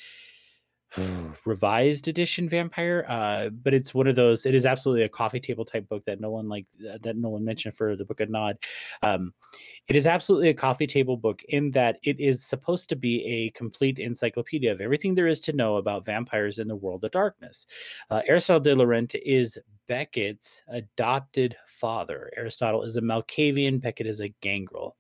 revised edition vampire uh but it's one of those it is absolutely a coffee table type book that no one like that no one mentioned for the book of nod um it is absolutely a coffee table book in that it is supposed to be a complete encyclopedia of everything there is to know about vampires in the world of darkness uh, aristotle de laurent is Beckett's adopted father. Aristotle is a Malkavian, Beckett is a gangrel.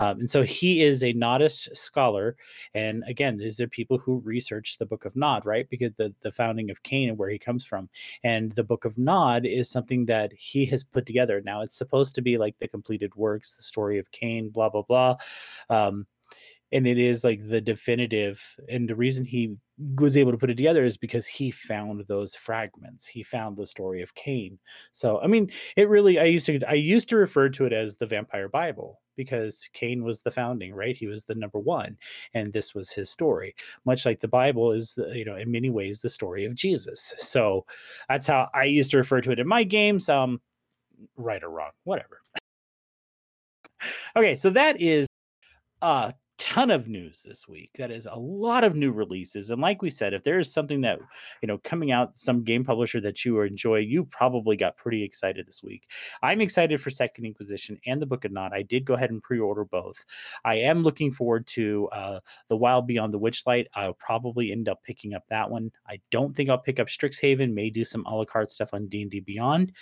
Um, and so he is a Nodist scholar. And again, these are people who research the Book of Nod, right? Because the, the founding of Cain and where he comes from. And the Book of Nod is something that he has put together. Now, it's supposed to be like the completed works, the story of Cain, blah, blah, blah. Um, and it is like the definitive and the reason he was able to put it together is because he found those fragments. He found the story of cain. So i mean it really i used to i used to refer to it as the vampire bible because cain was the founding right? He was the number one and this was his story much like the bible is you know in many ways the story of jesus. So that's how i used to refer to it in my games um right or wrong whatever. Okay so that is uh ton of news this week. That is a lot of new releases. And like we said, if there is something that, you know, coming out, some game publisher that you enjoy, you probably got pretty excited this week. I'm excited for Second Inquisition and the Book of Nod. I did go ahead and pre order both. I am looking forward to uh, The Wild Beyond the Witchlight. I'll probably end up picking up that one. I don't think I'll pick up Strixhaven, may do some a la carte stuff on D&D Beyond.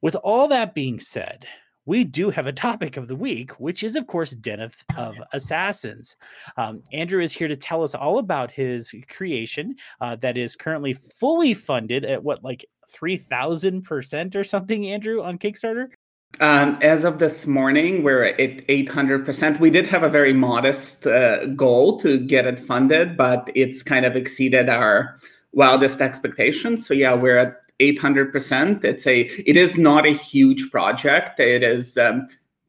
With all that being said, we do have a topic of the week, which is, of course, Den of, of Assassins. Um, Andrew is here to tell us all about his creation uh, that is currently fully funded at what, like 3,000% or something, Andrew, on Kickstarter? Um, as of this morning, we're at 800%. We did have a very modest uh, goal to get it funded, but it's kind of exceeded our wildest expectations. So, yeah, we're at 800%. It's a it is not a huge project. It is um,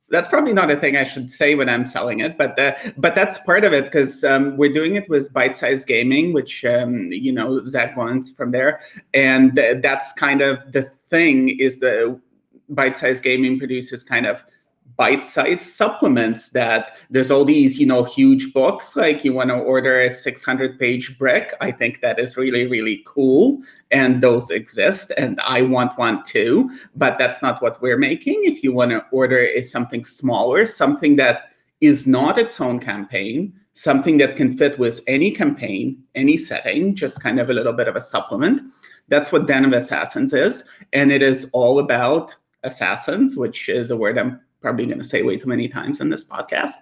that's probably not a thing I should say when I'm selling it, but uh, but that's part of it because um, we're doing it with Bite Size Gaming, which um, you know Zach wants from there, and th- that's kind of the thing is the Bite Size Gaming produces kind of bite-sized supplements that there's all these you know huge books like you want to order a 600 page brick i think that is really really cool and those exist and i want one too but that's not what we're making. If you want to order is something smaller something that is not its own campaign something that can fit with any campaign any setting just kind of a little bit of a supplement that's what den of assassins is and it is all about assassins which is a word i'm probably going to say way too many times in this podcast.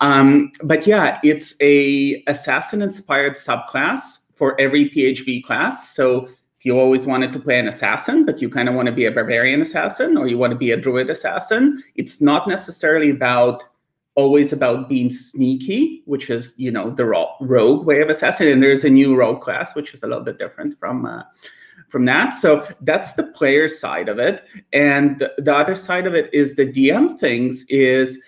Um, but yeah, it's a assassin inspired subclass for every PHB class. So if you always wanted to play an assassin, but you kind of want to be a barbarian assassin or you want to be a druid assassin, it's not necessarily about always about being sneaky, which is you know the rogue way of assassin. And there's a new rogue class, which is a little bit different from uh, from that. So that's the player side of it. And the other side of it is the DM things is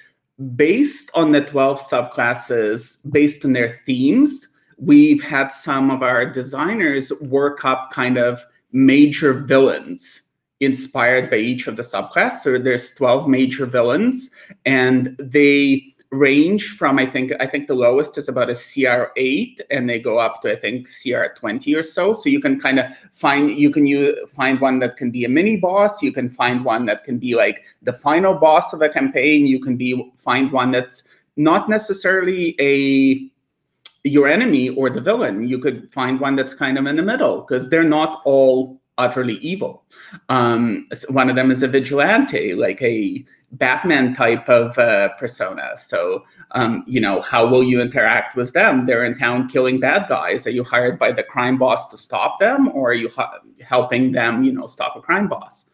based on the 12 subclasses, based on their themes. We've had some of our designers work up kind of major villains inspired by each of the subclasses. So there's 12 major villains, and they range from I think I think the lowest is about a CR eight, and they go up to I think CR twenty or so. So you can kind of find you can use, find one that can be a mini boss. You can find one that can be like the final boss of a campaign. You can be find one that's not necessarily a your enemy or the villain. You could find one that's kind of in the middle because they're not all utterly evil. Um, one of them is a vigilante, like a Batman type of uh, persona. So, um, you know, how will you interact with them? They're in town killing bad guys. Are you hired by the crime boss to stop them, or are you helping them, you know, stop a crime boss?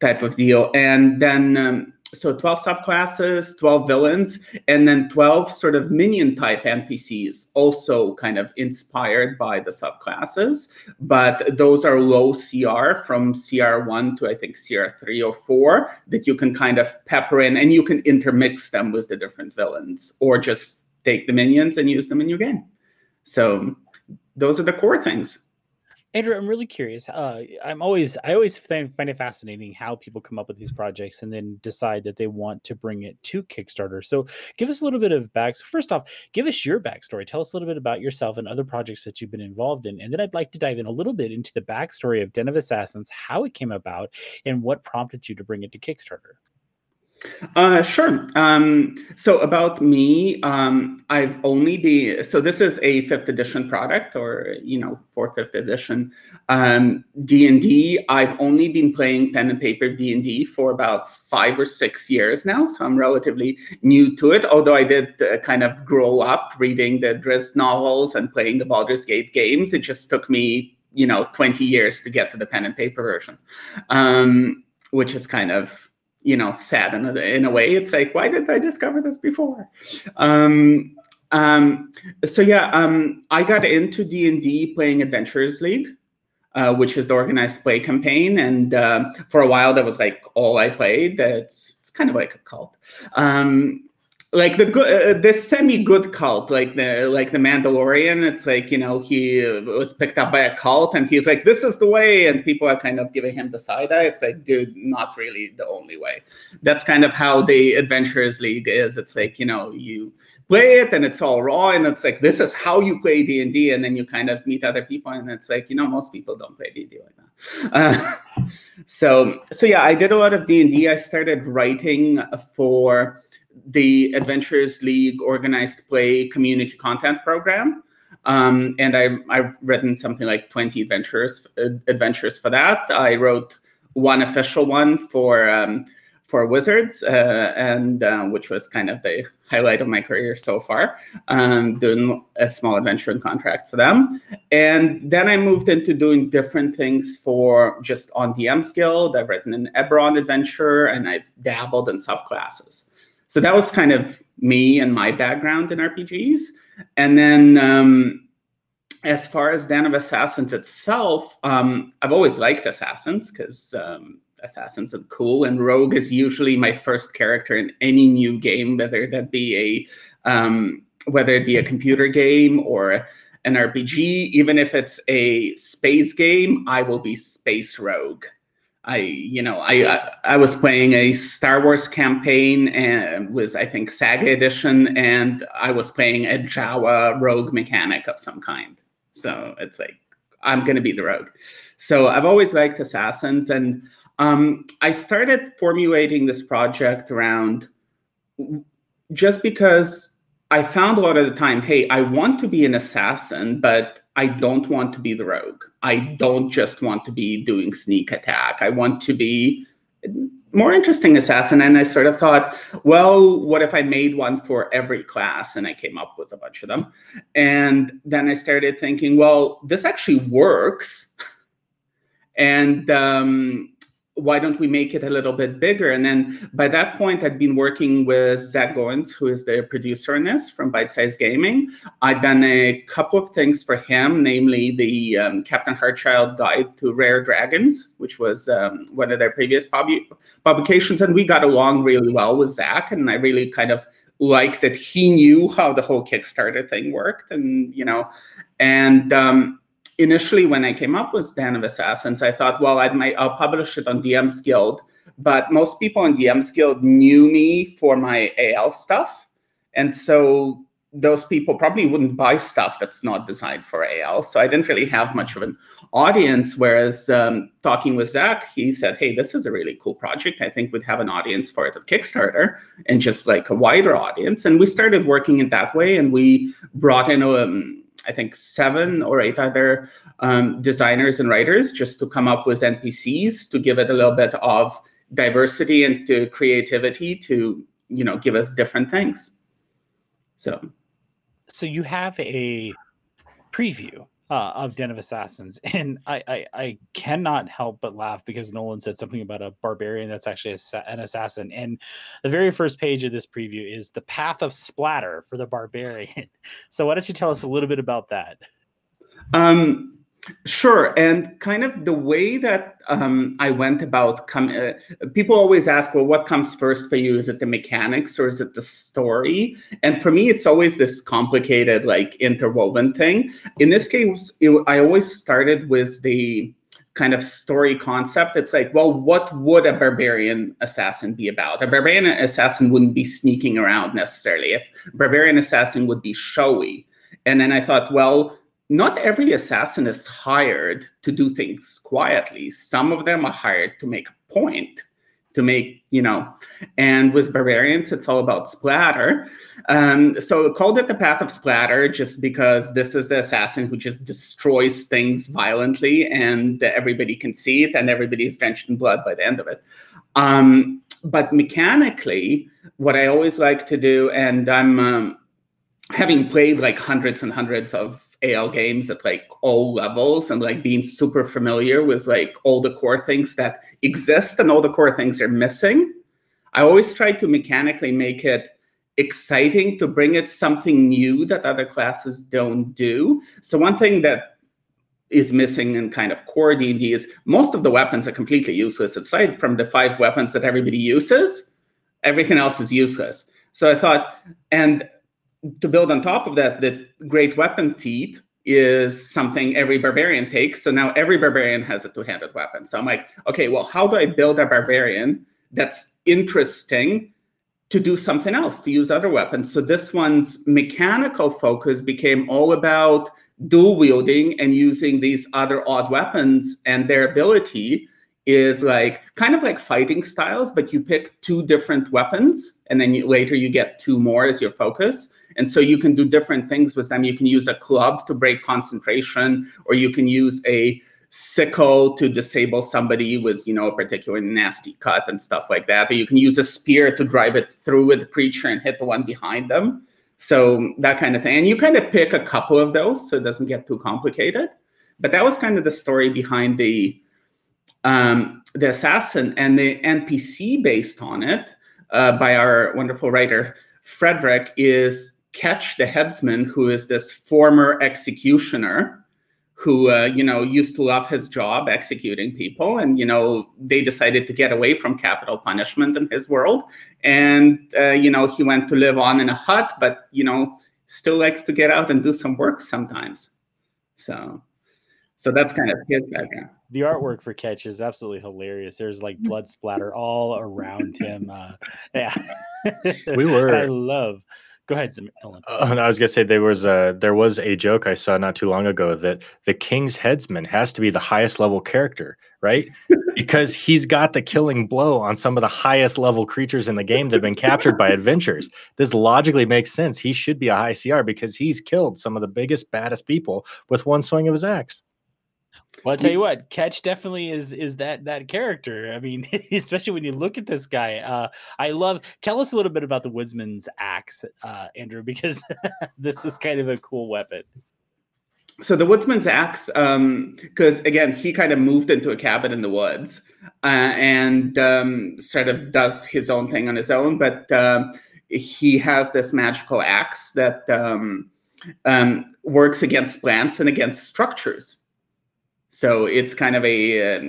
Type of deal. And then um, so 12 subclasses 12 villains and then 12 sort of minion type npcs also kind of inspired by the subclasses. But those are low cr from cr1 to i think cr3 or 4 that you can kind of pepper in and you can intermix them with the different villains or just take the minions and use them in your game. So those are the core things Andrew, I'm really curious. Uh, I'm always, I always find, find it fascinating how people come up with these projects and then decide that they want to bring it to Kickstarter. So, give us a little bit of back. So first off, give us your backstory. Tell us a little bit about yourself and other projects that you've been involved in, and then I'd like to dive in a little bit into the backstory of Den of Assassins, how it came about, and what prompted you to bring it to Kickstarter. Uh, sure. Um, so about me, um, I've only been so this is a fifth edition product, or you know, fourth fifth edition um, D and D. I've only been playing pen and paper D and D for about five or six years now, so I'm relatively new to it. Although I did uh, kind of grow up reading the Drizzt novels and playing the Baldur's Gate games, it just took me you know 20 years to get to the pen and paper version, um, which is kind of you know sad in a, in a way. It's like why didn't i discover this before? Um, um, so yeah um, i got into d&d playing adventurers league uh, which is the organized play campaign. And uh, for a while that was like all i played. That's it's kind of like a cult. Um, like the good, uh, the semi good cult, like the like the Mandalorian. It's like you know he was picked up by a cult, and he's like, "This is the way," and people are kind of giving him the side eye. It's like, dude, not really the only way. That's kind of how the Adventurers League is. It's like you know you play it and it's all raw and it's like this is how you play d&d and then you kind of meet other people and it's like you know most people don't play d&d like that uh, so so yeah i did a lot of d&d i started writing for the Adventures League organized play community content program. Um, and I, I've written something like 20 adventures uh, adventures for that. I wrote one official one for um, for Wizards, uh, and uh, which was kind of the highlight of my career so far, um, doing a small adventure and contract for them. And then I moved into doing different things for just on DM's Guild. I've written an Eberron adventure, and I've dabbled in subclasses. So that was kind of me and my background in RPGs. And then um, as far as Den of Assassins itself, um, I've always liked Assassins because um, Assassins are cool, and Rogue is usually my first character in any new game, whether that be a um, whether it be a computer game or an RPG. Even if it's a space game, I will be Space Rogue. I, you know, I I was playing a Star Wars campaign and was I think Saga edition, and I was playing a Jawa rogue mechanic of some kind. So it's like I'm gonna be the rogue. So I've always liked assassins, and um, I started formulating this project around just because I found a lot of the time, hey, I want to be an assassin, but I don't want to be the rogue. I don't just want to be doing sneak attack. I want to be more interesting assassin. And I sort of thought, well, what if I made one for every class? And I came up with a bunch of them. And then I started thinking, well, this actually works. And um, why don't we make it a little bit bigger? And then by that point, I'd been working with Zach Goins, who is the producer in this from Bite Size Gaming. I'd done a couple of things for him, namely the um, Captain Heartchild Guide to Rare Dragons, which was um, one of their previous pub- publications. And we got along really well with Zach, and I really kind of liked that he knew how the whole Kickstarter thing worked. And, you know, and um, initially when I came up with Den of Assassins, I thought, well, I might I'll publish it on DM's Guild. But most people on DM's Guild knew me for my AL stuff. And so those people probably wouldn't buy stuff that's not designed for AL. So I didn't really have much of an audience. Whereas um, talking with Zach, he said, Hey, this is a really cool project. I think we'd have an audience for it at Kickstarter and just like a wider audience. And we started working in that way. And we brought in um, I think seven or eight other um, designers and writers just to come up with NPCs to give it a little bit of diversity and to creativity to you know give us different things. So, so you have a preview uh, of Den of Assassins, and I, I, I cannot help but laugh because Nolan said something about a barbarian that's actually a, an assassin, and the very first page of this preview is the path of splatter for the barbarian. So why don't you tell us a little bit about that? Um, Sure, and kind of the way that um, I went about come. Uh, people always ask, "Well, what comes first for you? Is it the mechanics or is it the story?" And for me, it's always this complicated, like interwoven thing. In this case, it, I always started with the kind of story concept. It's like, well, what would a barbarian assassin be about? A barbarian assassin wouldn't be sneaking around necessarily. If barbarian assassin would be showy, and then I thought, well not every assassin is hired to do things quietly. Some of them are hired to make a point, to make, you know, and with barbarians, it's all about splatter. Um, so called it the path of splatter just because this is the assassin who just destroys things violently and everybody can see it and everybody's drenched in blood by the end of it. Um, but mechanically, what I always like to do, and I'm um, having played like hundreds and hundreds of AL games at like all levels and like being super familiar with like all the core things that exist and all the core things are missing. I always try to mechanically make it exciting to bring it something new that other classes don't do. So one thing that is missing in kind of core D&D is most of the weapons are completely useless aside from the five weapons that everybody uses. Everything else is useless. So I thought, and to build on top of that, the great weapon feat is something every barbarian takes. So now every barbarian has a two-handed weapon. So I'm like, okay, well, how do I build a barbarian that's interesting to do something else, to use other weapons? So this one's mechanical focus became all about dual wielding and using these other odd weapons and their ability is like kind of like fighting styles, but you pick two different weapons and then you, later you get two more as your focus. And so you can do different things with them. You can use a club to break concentration, or you can use a sickle to disable somebody with, you know, a particular nasty cut and stuff like that. Or you can use a spear to drive it through with the creature and hit the one behind them. So that kind of thing. And you kind of pick a couple of those so it doesn't get too complicated. But that was kind of the story behind the um, the assassin and the NPC based on it uh, by our wonderful writer Frederick is Ketch the headsman, who is this former executioner who uh, you know used to love his job executing people and you know they decided to get away from capital punishment in his world. And uh, you know he went to live on in a hut but you know still likes to get out and do some work sometimes. So so that's kind of his background. The artwork for Ketch is absolutely hilarious. There's like blood splatter all around him uh, yeah. We were i love Go ahead, Nolan. Uh, I was gonna say there was a there was a joke I saw not too long ago that the king's headsman has to be the highest level character, right? because he's got the killing blow on some of the highest level creatures in the game that have been captured by adventures. This logically makes sense. He should be a high CR because he's killed some of the biggest, baddest people with one swing of his axe. Well, I'll tell you what, Ketch definitely is is that that character. I mean, especially when you look at this guy. Uh, I love. Tell us a little bit about the woodsman's axe, uh, Andrew, because this is kind of a cool weapon. So the woodsman's axe, because um, again, he kind of moved into a cabin in the woods uh, and um, sort of does his own thing on his own, but um, he has this magical axe that um, um, works against plants and against structures. So it's kind of a uh,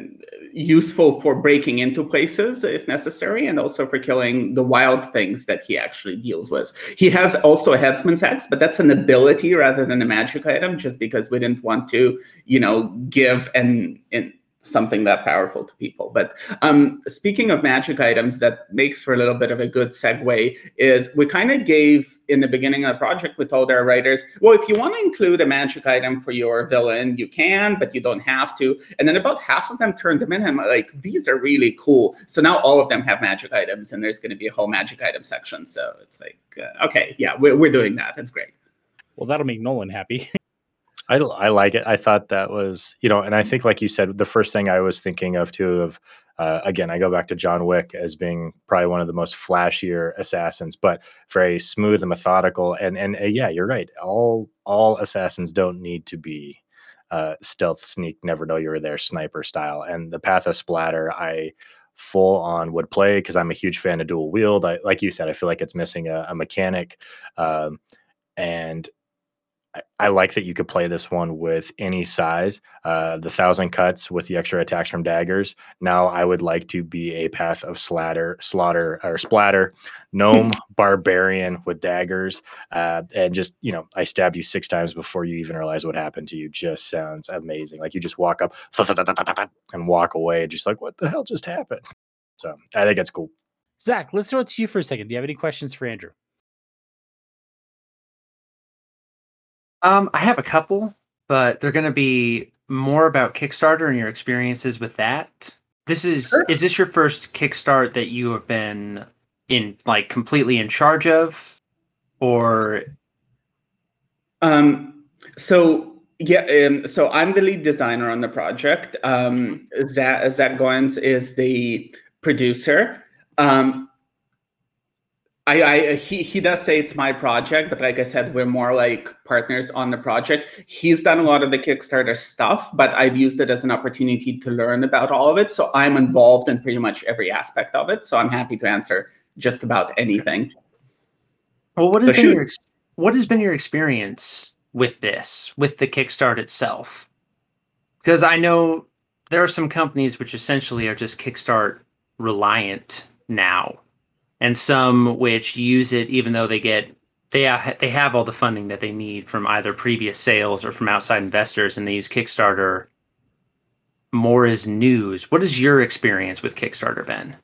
useful for breaking into places if necessary, and also for killing the wild things that he actually deals with. He has also a headsman's axe, but that's an ability rather than a magic item, just because we didn't want to, you know, give an, an something that powerful to people. But um, speaking of magic items, that makes for a little bit of a good segue. Is we kind of gave in the beginning of the project, we told our writers, well, if you want to include a magic item for your villain, you can, but you don't have to. And then about half of them turned them in, and like, these are really cool. So now all of them have magic items, and there's going to be a whole magic item section. So it's like, uh, okay, yeah, we're, we're doing that. That's great. Well, that'll make Nolan happy. I, I like it. I thought that was, you know, and I think, like you said, the first thing I was thinking of too, of uh, again, I go back to John Wick as being probably one of the most flashier assassins, but very smooth and methodical. And and uh, yeah, you're right. All all assassins don't need to be uh, stealth, sneak, never know you were there, sniper style. And the path of splatter, I full on would play because I'm a huge fan of dual wield. I, like you said, I feel like it's missing a, a mechanic. Um, and I, like that you could play this one with any size. Uh, the thousand cuts with the extra attacks from daggers. Now I would like to be a path of slatter, slaughter or splatter, gnome, barbarian with daggers, uh, and just you know I stabbed you six times before you even realize what happened to you. Just sounds amazing. Like you just walk up and walk away, just like what the hell just happened. So I think that's cool. Zach, let's throw it to you for a second. Do you have any questions for Andrew? Um, I have a couple, but they're going to be more about Kickstarter and your experiences with that. This is sure. is this your first Kickstart that you have been in like completely in charge of, or? Um. So yeah, um, so I'm the lead designer on the project. Um, Zach, Zach Goins is the producer. Um, I, I he he does say it's my project, but like I said, we're more like partners on the project. He's done a lot of the Kickstarter stuff, but I've used it as an opportunity to learn about all of it. So I'm involved in pretty much every aspect of it. So I'm happy to answer just about anything. Well, what has so been your what has been your experience with this, with the Kickstart itself? Because I know there are some companies which essentially are just Kickstart reliant now and some which use it even though they get they ha- they have all the funding that they need from either previous sales or from outside investors, and they use Kickstarter more as news. What is your experience with Kickstarter, Ben?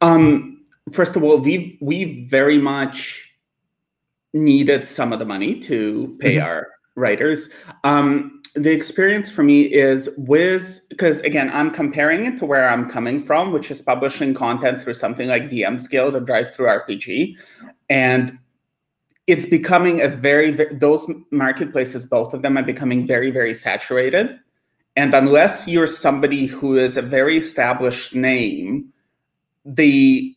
Um, first of all, we we very much needed some of the money to pay mm-hmm. our writers. Um, the experience for me is with because again i'm comparing it to where i'm coming from which is publishing content through something like dm's guild or RPG, and it's becoming a very those marketplaces both of them are becoming very very saturated. And unless you're somebody who is a very established name the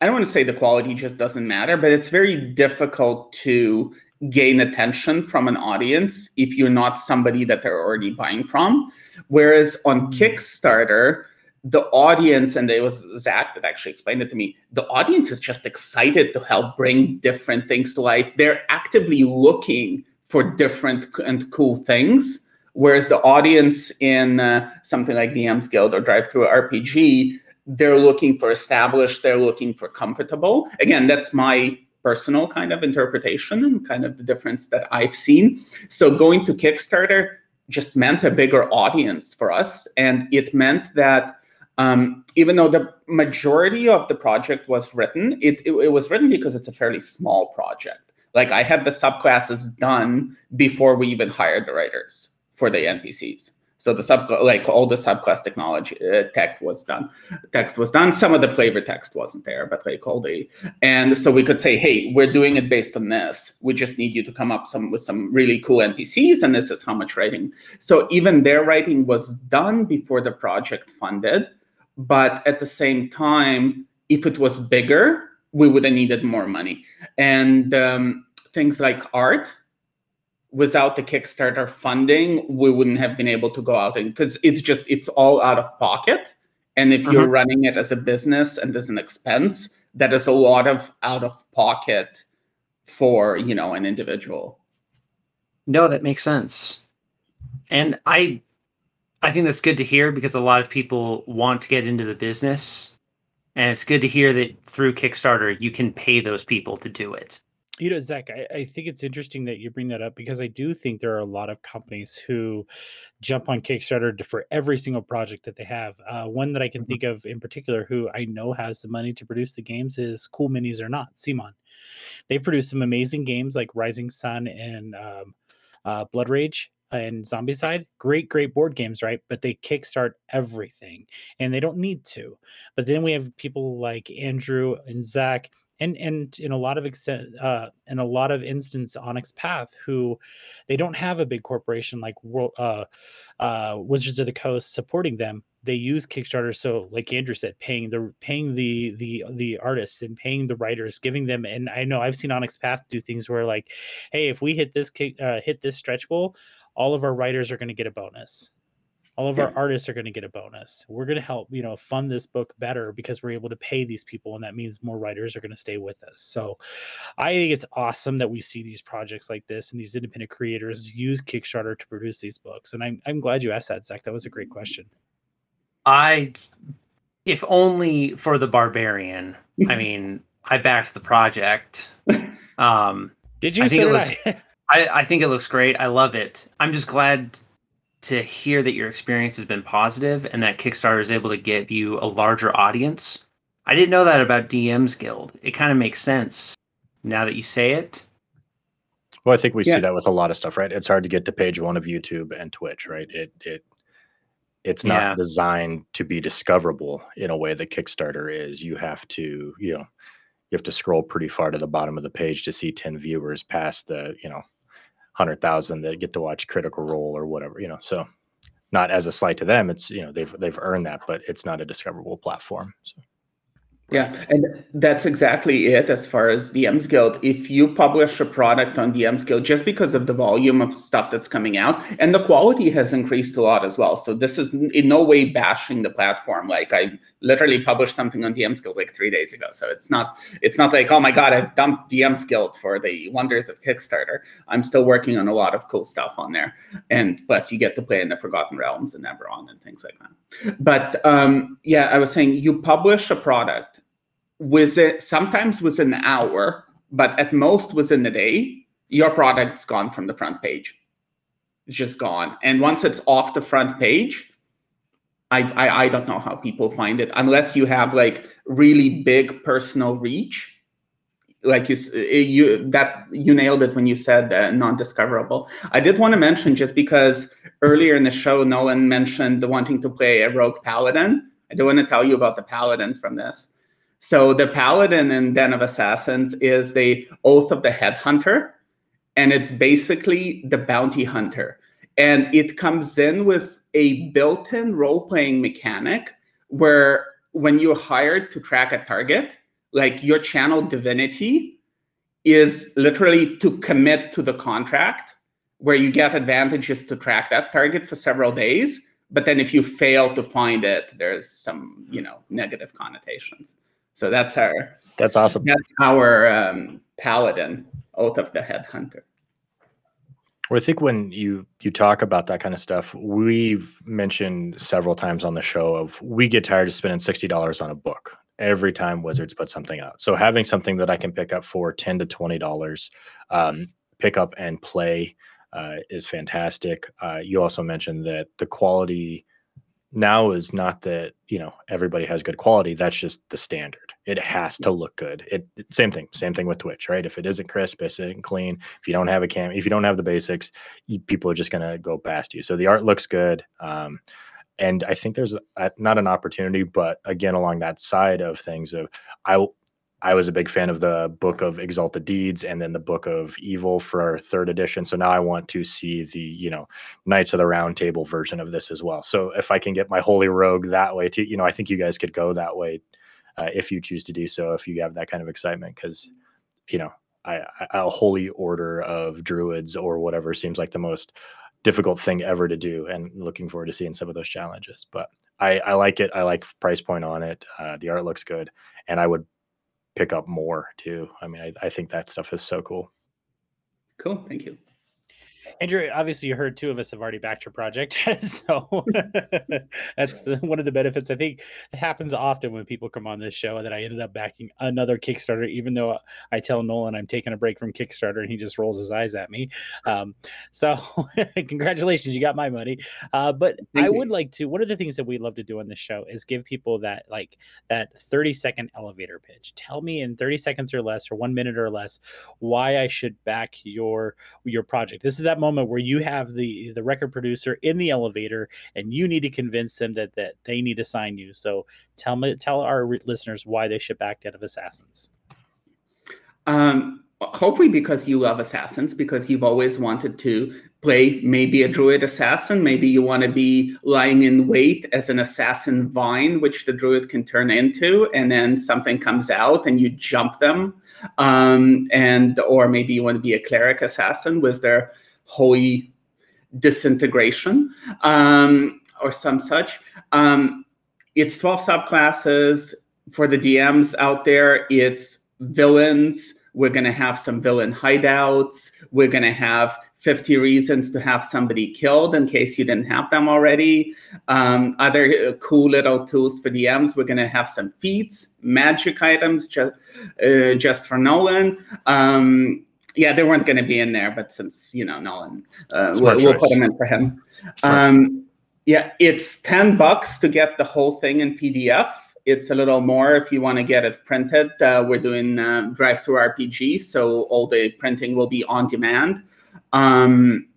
i don't want to say the quality just doesn't matter but it's very difficult to gain attention from an audience if you're not somebody that they're already buying from. Whereas on mm. Kickstarter, the audience, and it was Zach that actually explained it to me, the audience is just excited to help bring different things to life. They're actively looking for different and cool things. Whereas the audience in uh, something like DM's Guild or DriveThruRPG, they're looking for established, they're looking for comfortable. Again, that's my personal kind of interpretation and kind of the difference that I've seen. So going to Kickstarter just meant a bigger audience for us. And it meant that um, even though the majority of the project was written, it, it, it was written because it's a fairly small project. Like I had the subclasses done before we even hired the writers for the NPCs. So the sub like all the subclass technology uh, tech was done, text was done. Some of the flavor text wasn't there, but like all the and so we could say, hey, we're doing it based on this. We just need you to come up some with some really cool NPCs, and this is how much writing. So even their writing was done before the project funded, but at the same time, if it was bigger, we would have needed more money and um, things like art without the Kickstarter funding, we wouldn't have been able to go out and because it's just it's all out of pocket. And if uh-huh. you're running it as a business and as an expense, that is a lot of out of pocket for you know an individual. No, that makes sense. And I I think that's good to hear because a lot of people want to get into the business. And it's good to hear that through Kickstarter you can pay those people to do it. You know, Zach, I, I think it's interesting that you bring that up because I do think there are a lot of companies who jump on Kickstarter for every single project that they have. Uh, one that I can mm-hmm. think of in particular, who I know has the money to produce the games, is Cool Minis or Not, CMON. They produce some amazing games like Rising Sun and um, uh, Blood Rage and Zombicide, great, great board games, right? But they kickstart everything and they don't need to. But then we have people like Andrew and Zach and and in a lot of extent uh in a lot of instance onyx path who they don't have a big corporation like world uh uh wizards of the coast supporting them. They use kickstarter so like andrew said paying the paying the the the artists and paying the writers giving them and i know i've seen onyx path do things where like hey if we hit this kick uh, hit this stretch goal all of our writers are going to get a bonus all of our artists are going to get a bonus we're going to help you know fund this book better because we're able to pay these people and that means more writers are going to stay with us so i think it's awesome that we see these projects like this and these independent creators use kickstarter to produce these books and i'm, I'm glad you asked that zach that was a great question I, if only for the barbarian. I mean, I backed the project. Um, did you I think it was- I. I, I think it looks great. I love it. I'm just glad to hear that your experience has been positive and that Kickstarter is able to give you a larger audience. I didn't know that about DM's Guild. It kind of makes sense now that you say it. Well, I think we Yeah. see that with a lot of stuff, right? It's hard to get to page one of YouTube and Twitch, right? It it it's not Yeah. designed to be discoverable in a way that Kickstarter is. You have to, you know, you have to scroll pretty far to the bottom of the page to see 10 viewers past the, you know, 100,000 that get to watch Critical Role or whatever, you know. So not as a slight to them, it's, you know, they've they've earned that, but it's not a discoverable platform. So Yeah, and that's exactly it as far as DM's Guild. If you publish a product on DM's Guild, just because of the volume of stuff that's coming out, and the quality has increased a lot as well. So this is in no way bashing the platform. Like I literally published something on DM's Guild like three days ago. So it's not it's not like, oh my god, I've dumped DM's Guild for the wonders of Kickstarter. I'm still working on a lot of cool stuff on there. And plus you get to play in the Forgotten Realms and Eberron and things like that. But um, yeah, I was saying you publish a product within sometimes within an hour, but at most within a day, your product's gone from the front page. It's just gone. And once it's off the front page, I, I I don't know how people find it unless you have like really big personal reach. Like you, you that you nailed it when you said uh, non-discoverable. I did want to mention just because earlier in the show, Nolan mentioned the wanting to play a rogue paladin. I do want to tell you about the paladin from this. So the paladin in Den of Assassins is the oath of the headhunter, and it's basically the bounty hunter. And it comes in with a built-in role-playing mechanic where when you're hired to track a target, like your channel divinity is literally to commit to the contract where you get advantages to track that target for several days but then if you fail to find it there's some you know negative connotations so that's our that's awesome. that's our um, paladin oath of the headhunter Well, I think when you you talk about that kind of stuff, we've mentioned several times on the show of we get tired of spending sixty dollars on a book every time Wizards put something out. So having something that I can pick up for ten to twenty dollars, um, pick up and play uh, is fantastic. Uh, you also mentioned that the quality now is not that you know everybody has good quality. That's just the standard. It has to look good. It same thing. Same thing with Twitch, right? If it isn't crisp, it isn't clean, if you don't have a cam, if you don't have the basics, you, people are just gonna go past you. So the art looks good. Um, and I think there's a, not an opportunity, but again, along that side of things, of I I was a big fan of the book of Exalted Deeds and then the book of Evil for our third edition. So now I want to see the, you know, Knights of the Round Table version of this as well. So if I can get my Holy Rogue that way too, you know, I think you guys could go that way uh, if you choose to do so, if you have that kind of excitement, because, you know, I, I, a holy order of druids or whatever seems like the most difficult thing ever to do and looking forward to seeing some of those challenges. But i i like it. I like price point on it. Uh, the art looks good. And i would pick up more too. I mean I, I think that stuff is so cool. Cool. Thank you Andrew, obviously, you heard two of us have already backed your project, so that's the, one of the benefits. I think it happens often when people come on this show that I ended up backing another Kickstarter, even though I tell Nolan I'm taking a break from Kickstarter, and he just rolls his eyes at me. Um, so, congratulations, you got my money. Uh, but Thank I you. would like to. One of the things that we love to do on this show is give people that like that 30 second elevator pitch. Tell me in 30 seconds or less, or one minute or less, why I should back your your project. This is that moment where you have the the record producer in the elevator and you need to convince them that that they need to sign you. So tell me tell our listeners why they should back Den of Assassins. Um, hopefully, because you love assassins, because you've always wanted to play maybe a druid assassin. Maybe you want to be lying in wait as an assassin vine, which the druid can turn into, and then something comes out and you jump them. Um, and or maybe you want to be a cleric assassin with their holy disintegration um, or some such. Um, it's 12 subclasses for the DMs out there. It's villains. We're going to have some villain hideouts. We're going to have 50 reasons to have somebody killed in case you didn't have them already. Um, other uh, cool little tools for DMs. We're going to have some feats, magic items just, uh, just for Nolan. Um, yeah, they weren't going to be in there, but since you know Nolan, uh, we'll, we'll, put them in for him. Um, yeah, it's ten bucks to get the whole thing in PDF. It's a little more if you want to get it printed. Uh, we're doing uh, RPG, so all the printing will be on demand. Um,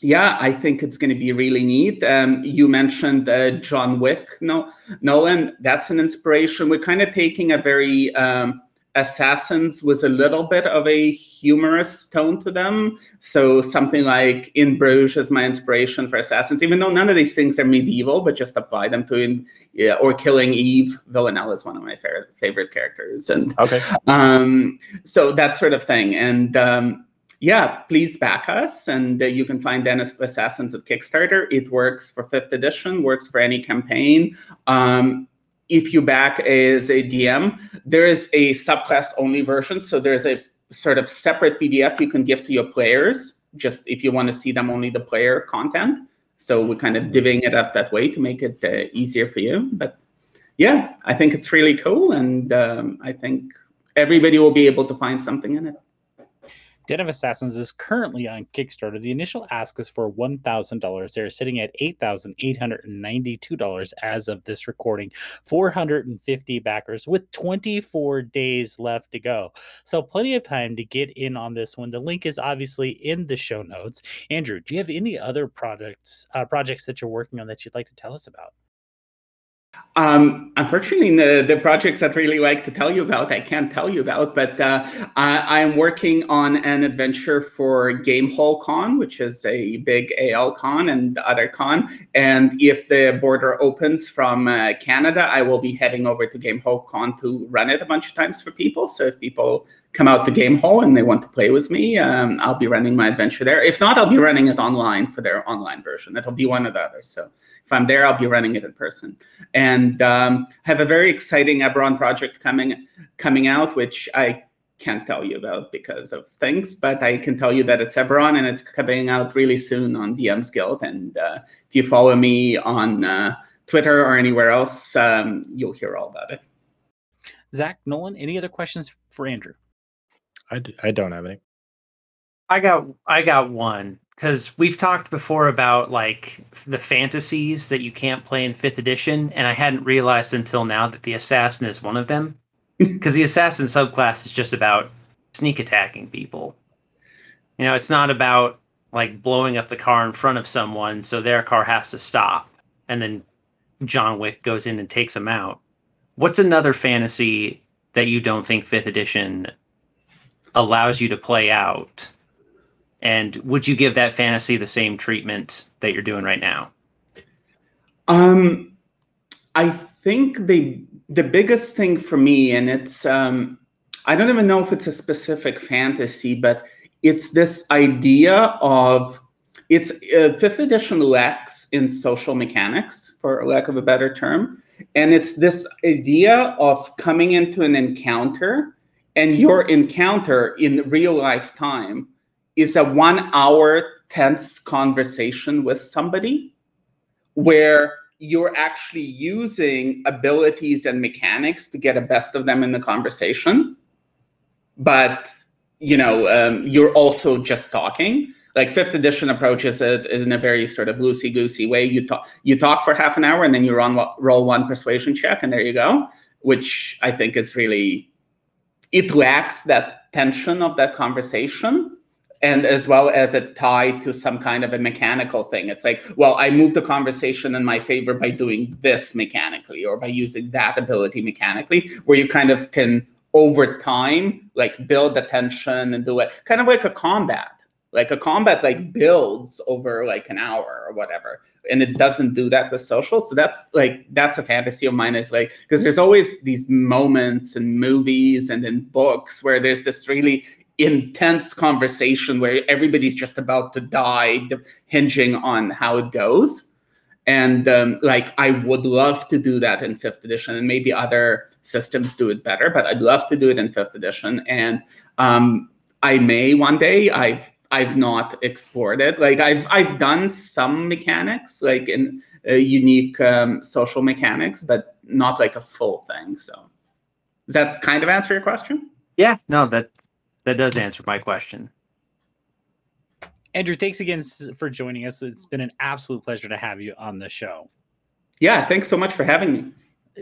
yeah, I think it's going to be really neat. Um, you mentioned uh, John Wick, no, Nolan. That's an inspiration. We're kind of taking a very um, Assassins was a little bit of a humorous tone to them. So something like In Bruges is my inspiration for Assassins, even though none of these things are medieval, but just apply them to in yeah, or Killing Eve. Villanelle is one of my favorite favorite characters, and okay, um, so that sort of thing. And um, yeah, please back us, and uh, you can find Den of Assassins at Kickstarter. It works for fifth edition, works for any campaign. Um, if you back as a DM, there is a subclass only version. So there's a sort of separate PDF you can give to your players, just if you want to see them only the player content. So we're kind of divvying it up that way to make it uh, easier for you. But yeah, I think it's really cool. And um, I think everybody will be able to find something in it. Den of Assassins is currently on Kickstarter. The initial ask was for $1,000. They're sitting at $8,892 as of this recording. 450 backers with 24 days left to go. So, plenty of time to get in on this one. The link is obviously in the show notes. Andrew, do you have any other products, uh, projects that you're working on that you'd like to tell us about? Um, unfortunately, the, the projects I'd really like to tell you about, I can't tell you about, but uh, I, am working on an adventure for Gamehole Con, which is a big AL con and other con. And if the border opens from uh, Canada, I will be heading over to Gamehole Con to run it a bunch of times for people. So if people come out to Gamehole and they want to play with me, um, I'll be running my adventure there. If not, I'll be running it online for their online version. It'll be one or the other. So if I'm there, I'll be running it in person. And um, have a very exciting Eberron project coming coming out, which I can't tell you about because of things, but I can tell you that it's Eberron and it's coming out really soon on DM's Guild. And uh, if you follow me on uh, Twitter or anywhere else, um, you'll hear all about it. Zach Nolan, any other questions for Andrew? I d- I don't have any. I got I got one because we've talked before about like the fantasies that you can't play in fifth edition, and I hadn't realized until now that the assassin is one of them. Because the assassin subclass is just about sneak attacking people. You know, it's not about like blowing up the car in front of someone so their car has to stop, and then John Wick goes in and takes them out. What's another fantasy that you don't think fifth edition allows you to play out? And would you give that fantasy the same treatment that you're doing right now? Um, I think the the biggest thing for me, and it's um, I don't even know if it's a specific fantasy, but it's this idea of it's uh, fifth edition lacks in social mechanics, for lack of a better term, and it's this idea of coming into an encounter and your encounter in real life time is a one hour tense conversation with somebody where you're actually using abilities and mechanics to get a best of them in the conversation. But you know um, you're also just talking. Like fifth edition approaches it in a very sort of loosey goosey way. You talk you talk for half an hour and then you run roll one persuasion check and there you go which i think is really it lacks that tension of that conversation and as well as a tie to some kind of a mechanical thing. It's like, well, I move the conversation in my favor by doing this mechanically or by using that ability mechanically, where you kind of can over time like build the tension and do it kind of like a combat like a combat like builds over like an hour or whatever and it doesn't do that with social so that's like that's a fantasy of mine is like because there's always these moments in movies and in books where there's this really intense conversation where everybody's just about to die hinging on how it goes and um, like i would love to do that in fifth edition and maybe other systems do it better but i'd love to do it in fifth edition and um, i may one day i've I've not explored it. Like I've I've done some mechanics, like in uh, unique um, social mechanics, but not like a full thing. So, does that kind of answer your question? Yeah, no that that does answer my question. Andrew, thanks again for joining us. It's been an absolute pleasure to have you on the show. Yeah, thanks so much for having me.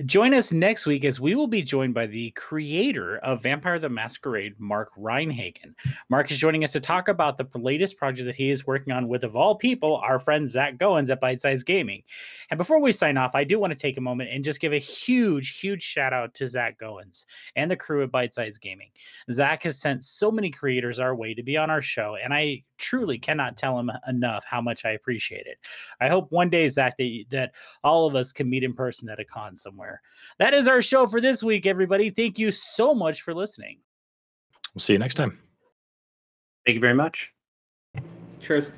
Join us next week as we will be joined by the creator of Vampire the Masquerade, Mark Rein-Hagen. Mark is joining us to talk about the latest project that he is working on with, of all people, our friend Zach Goins at Bite Size Gaming. And before we sign off, I do want to take a moment and just give a huge, huge shout out to Zach Goins and the crew at Bite Size Gaming. Zach has sent so many creators our way to be on our show, and I truly cannot tell him enough how much I appreciate it. I hope one day, Zach, that, that all of us can meet in person at a con somewhere. That is our show for this week, everybody. Thank you so much for listening. We'll see you next time. Thank you very much. Cheers.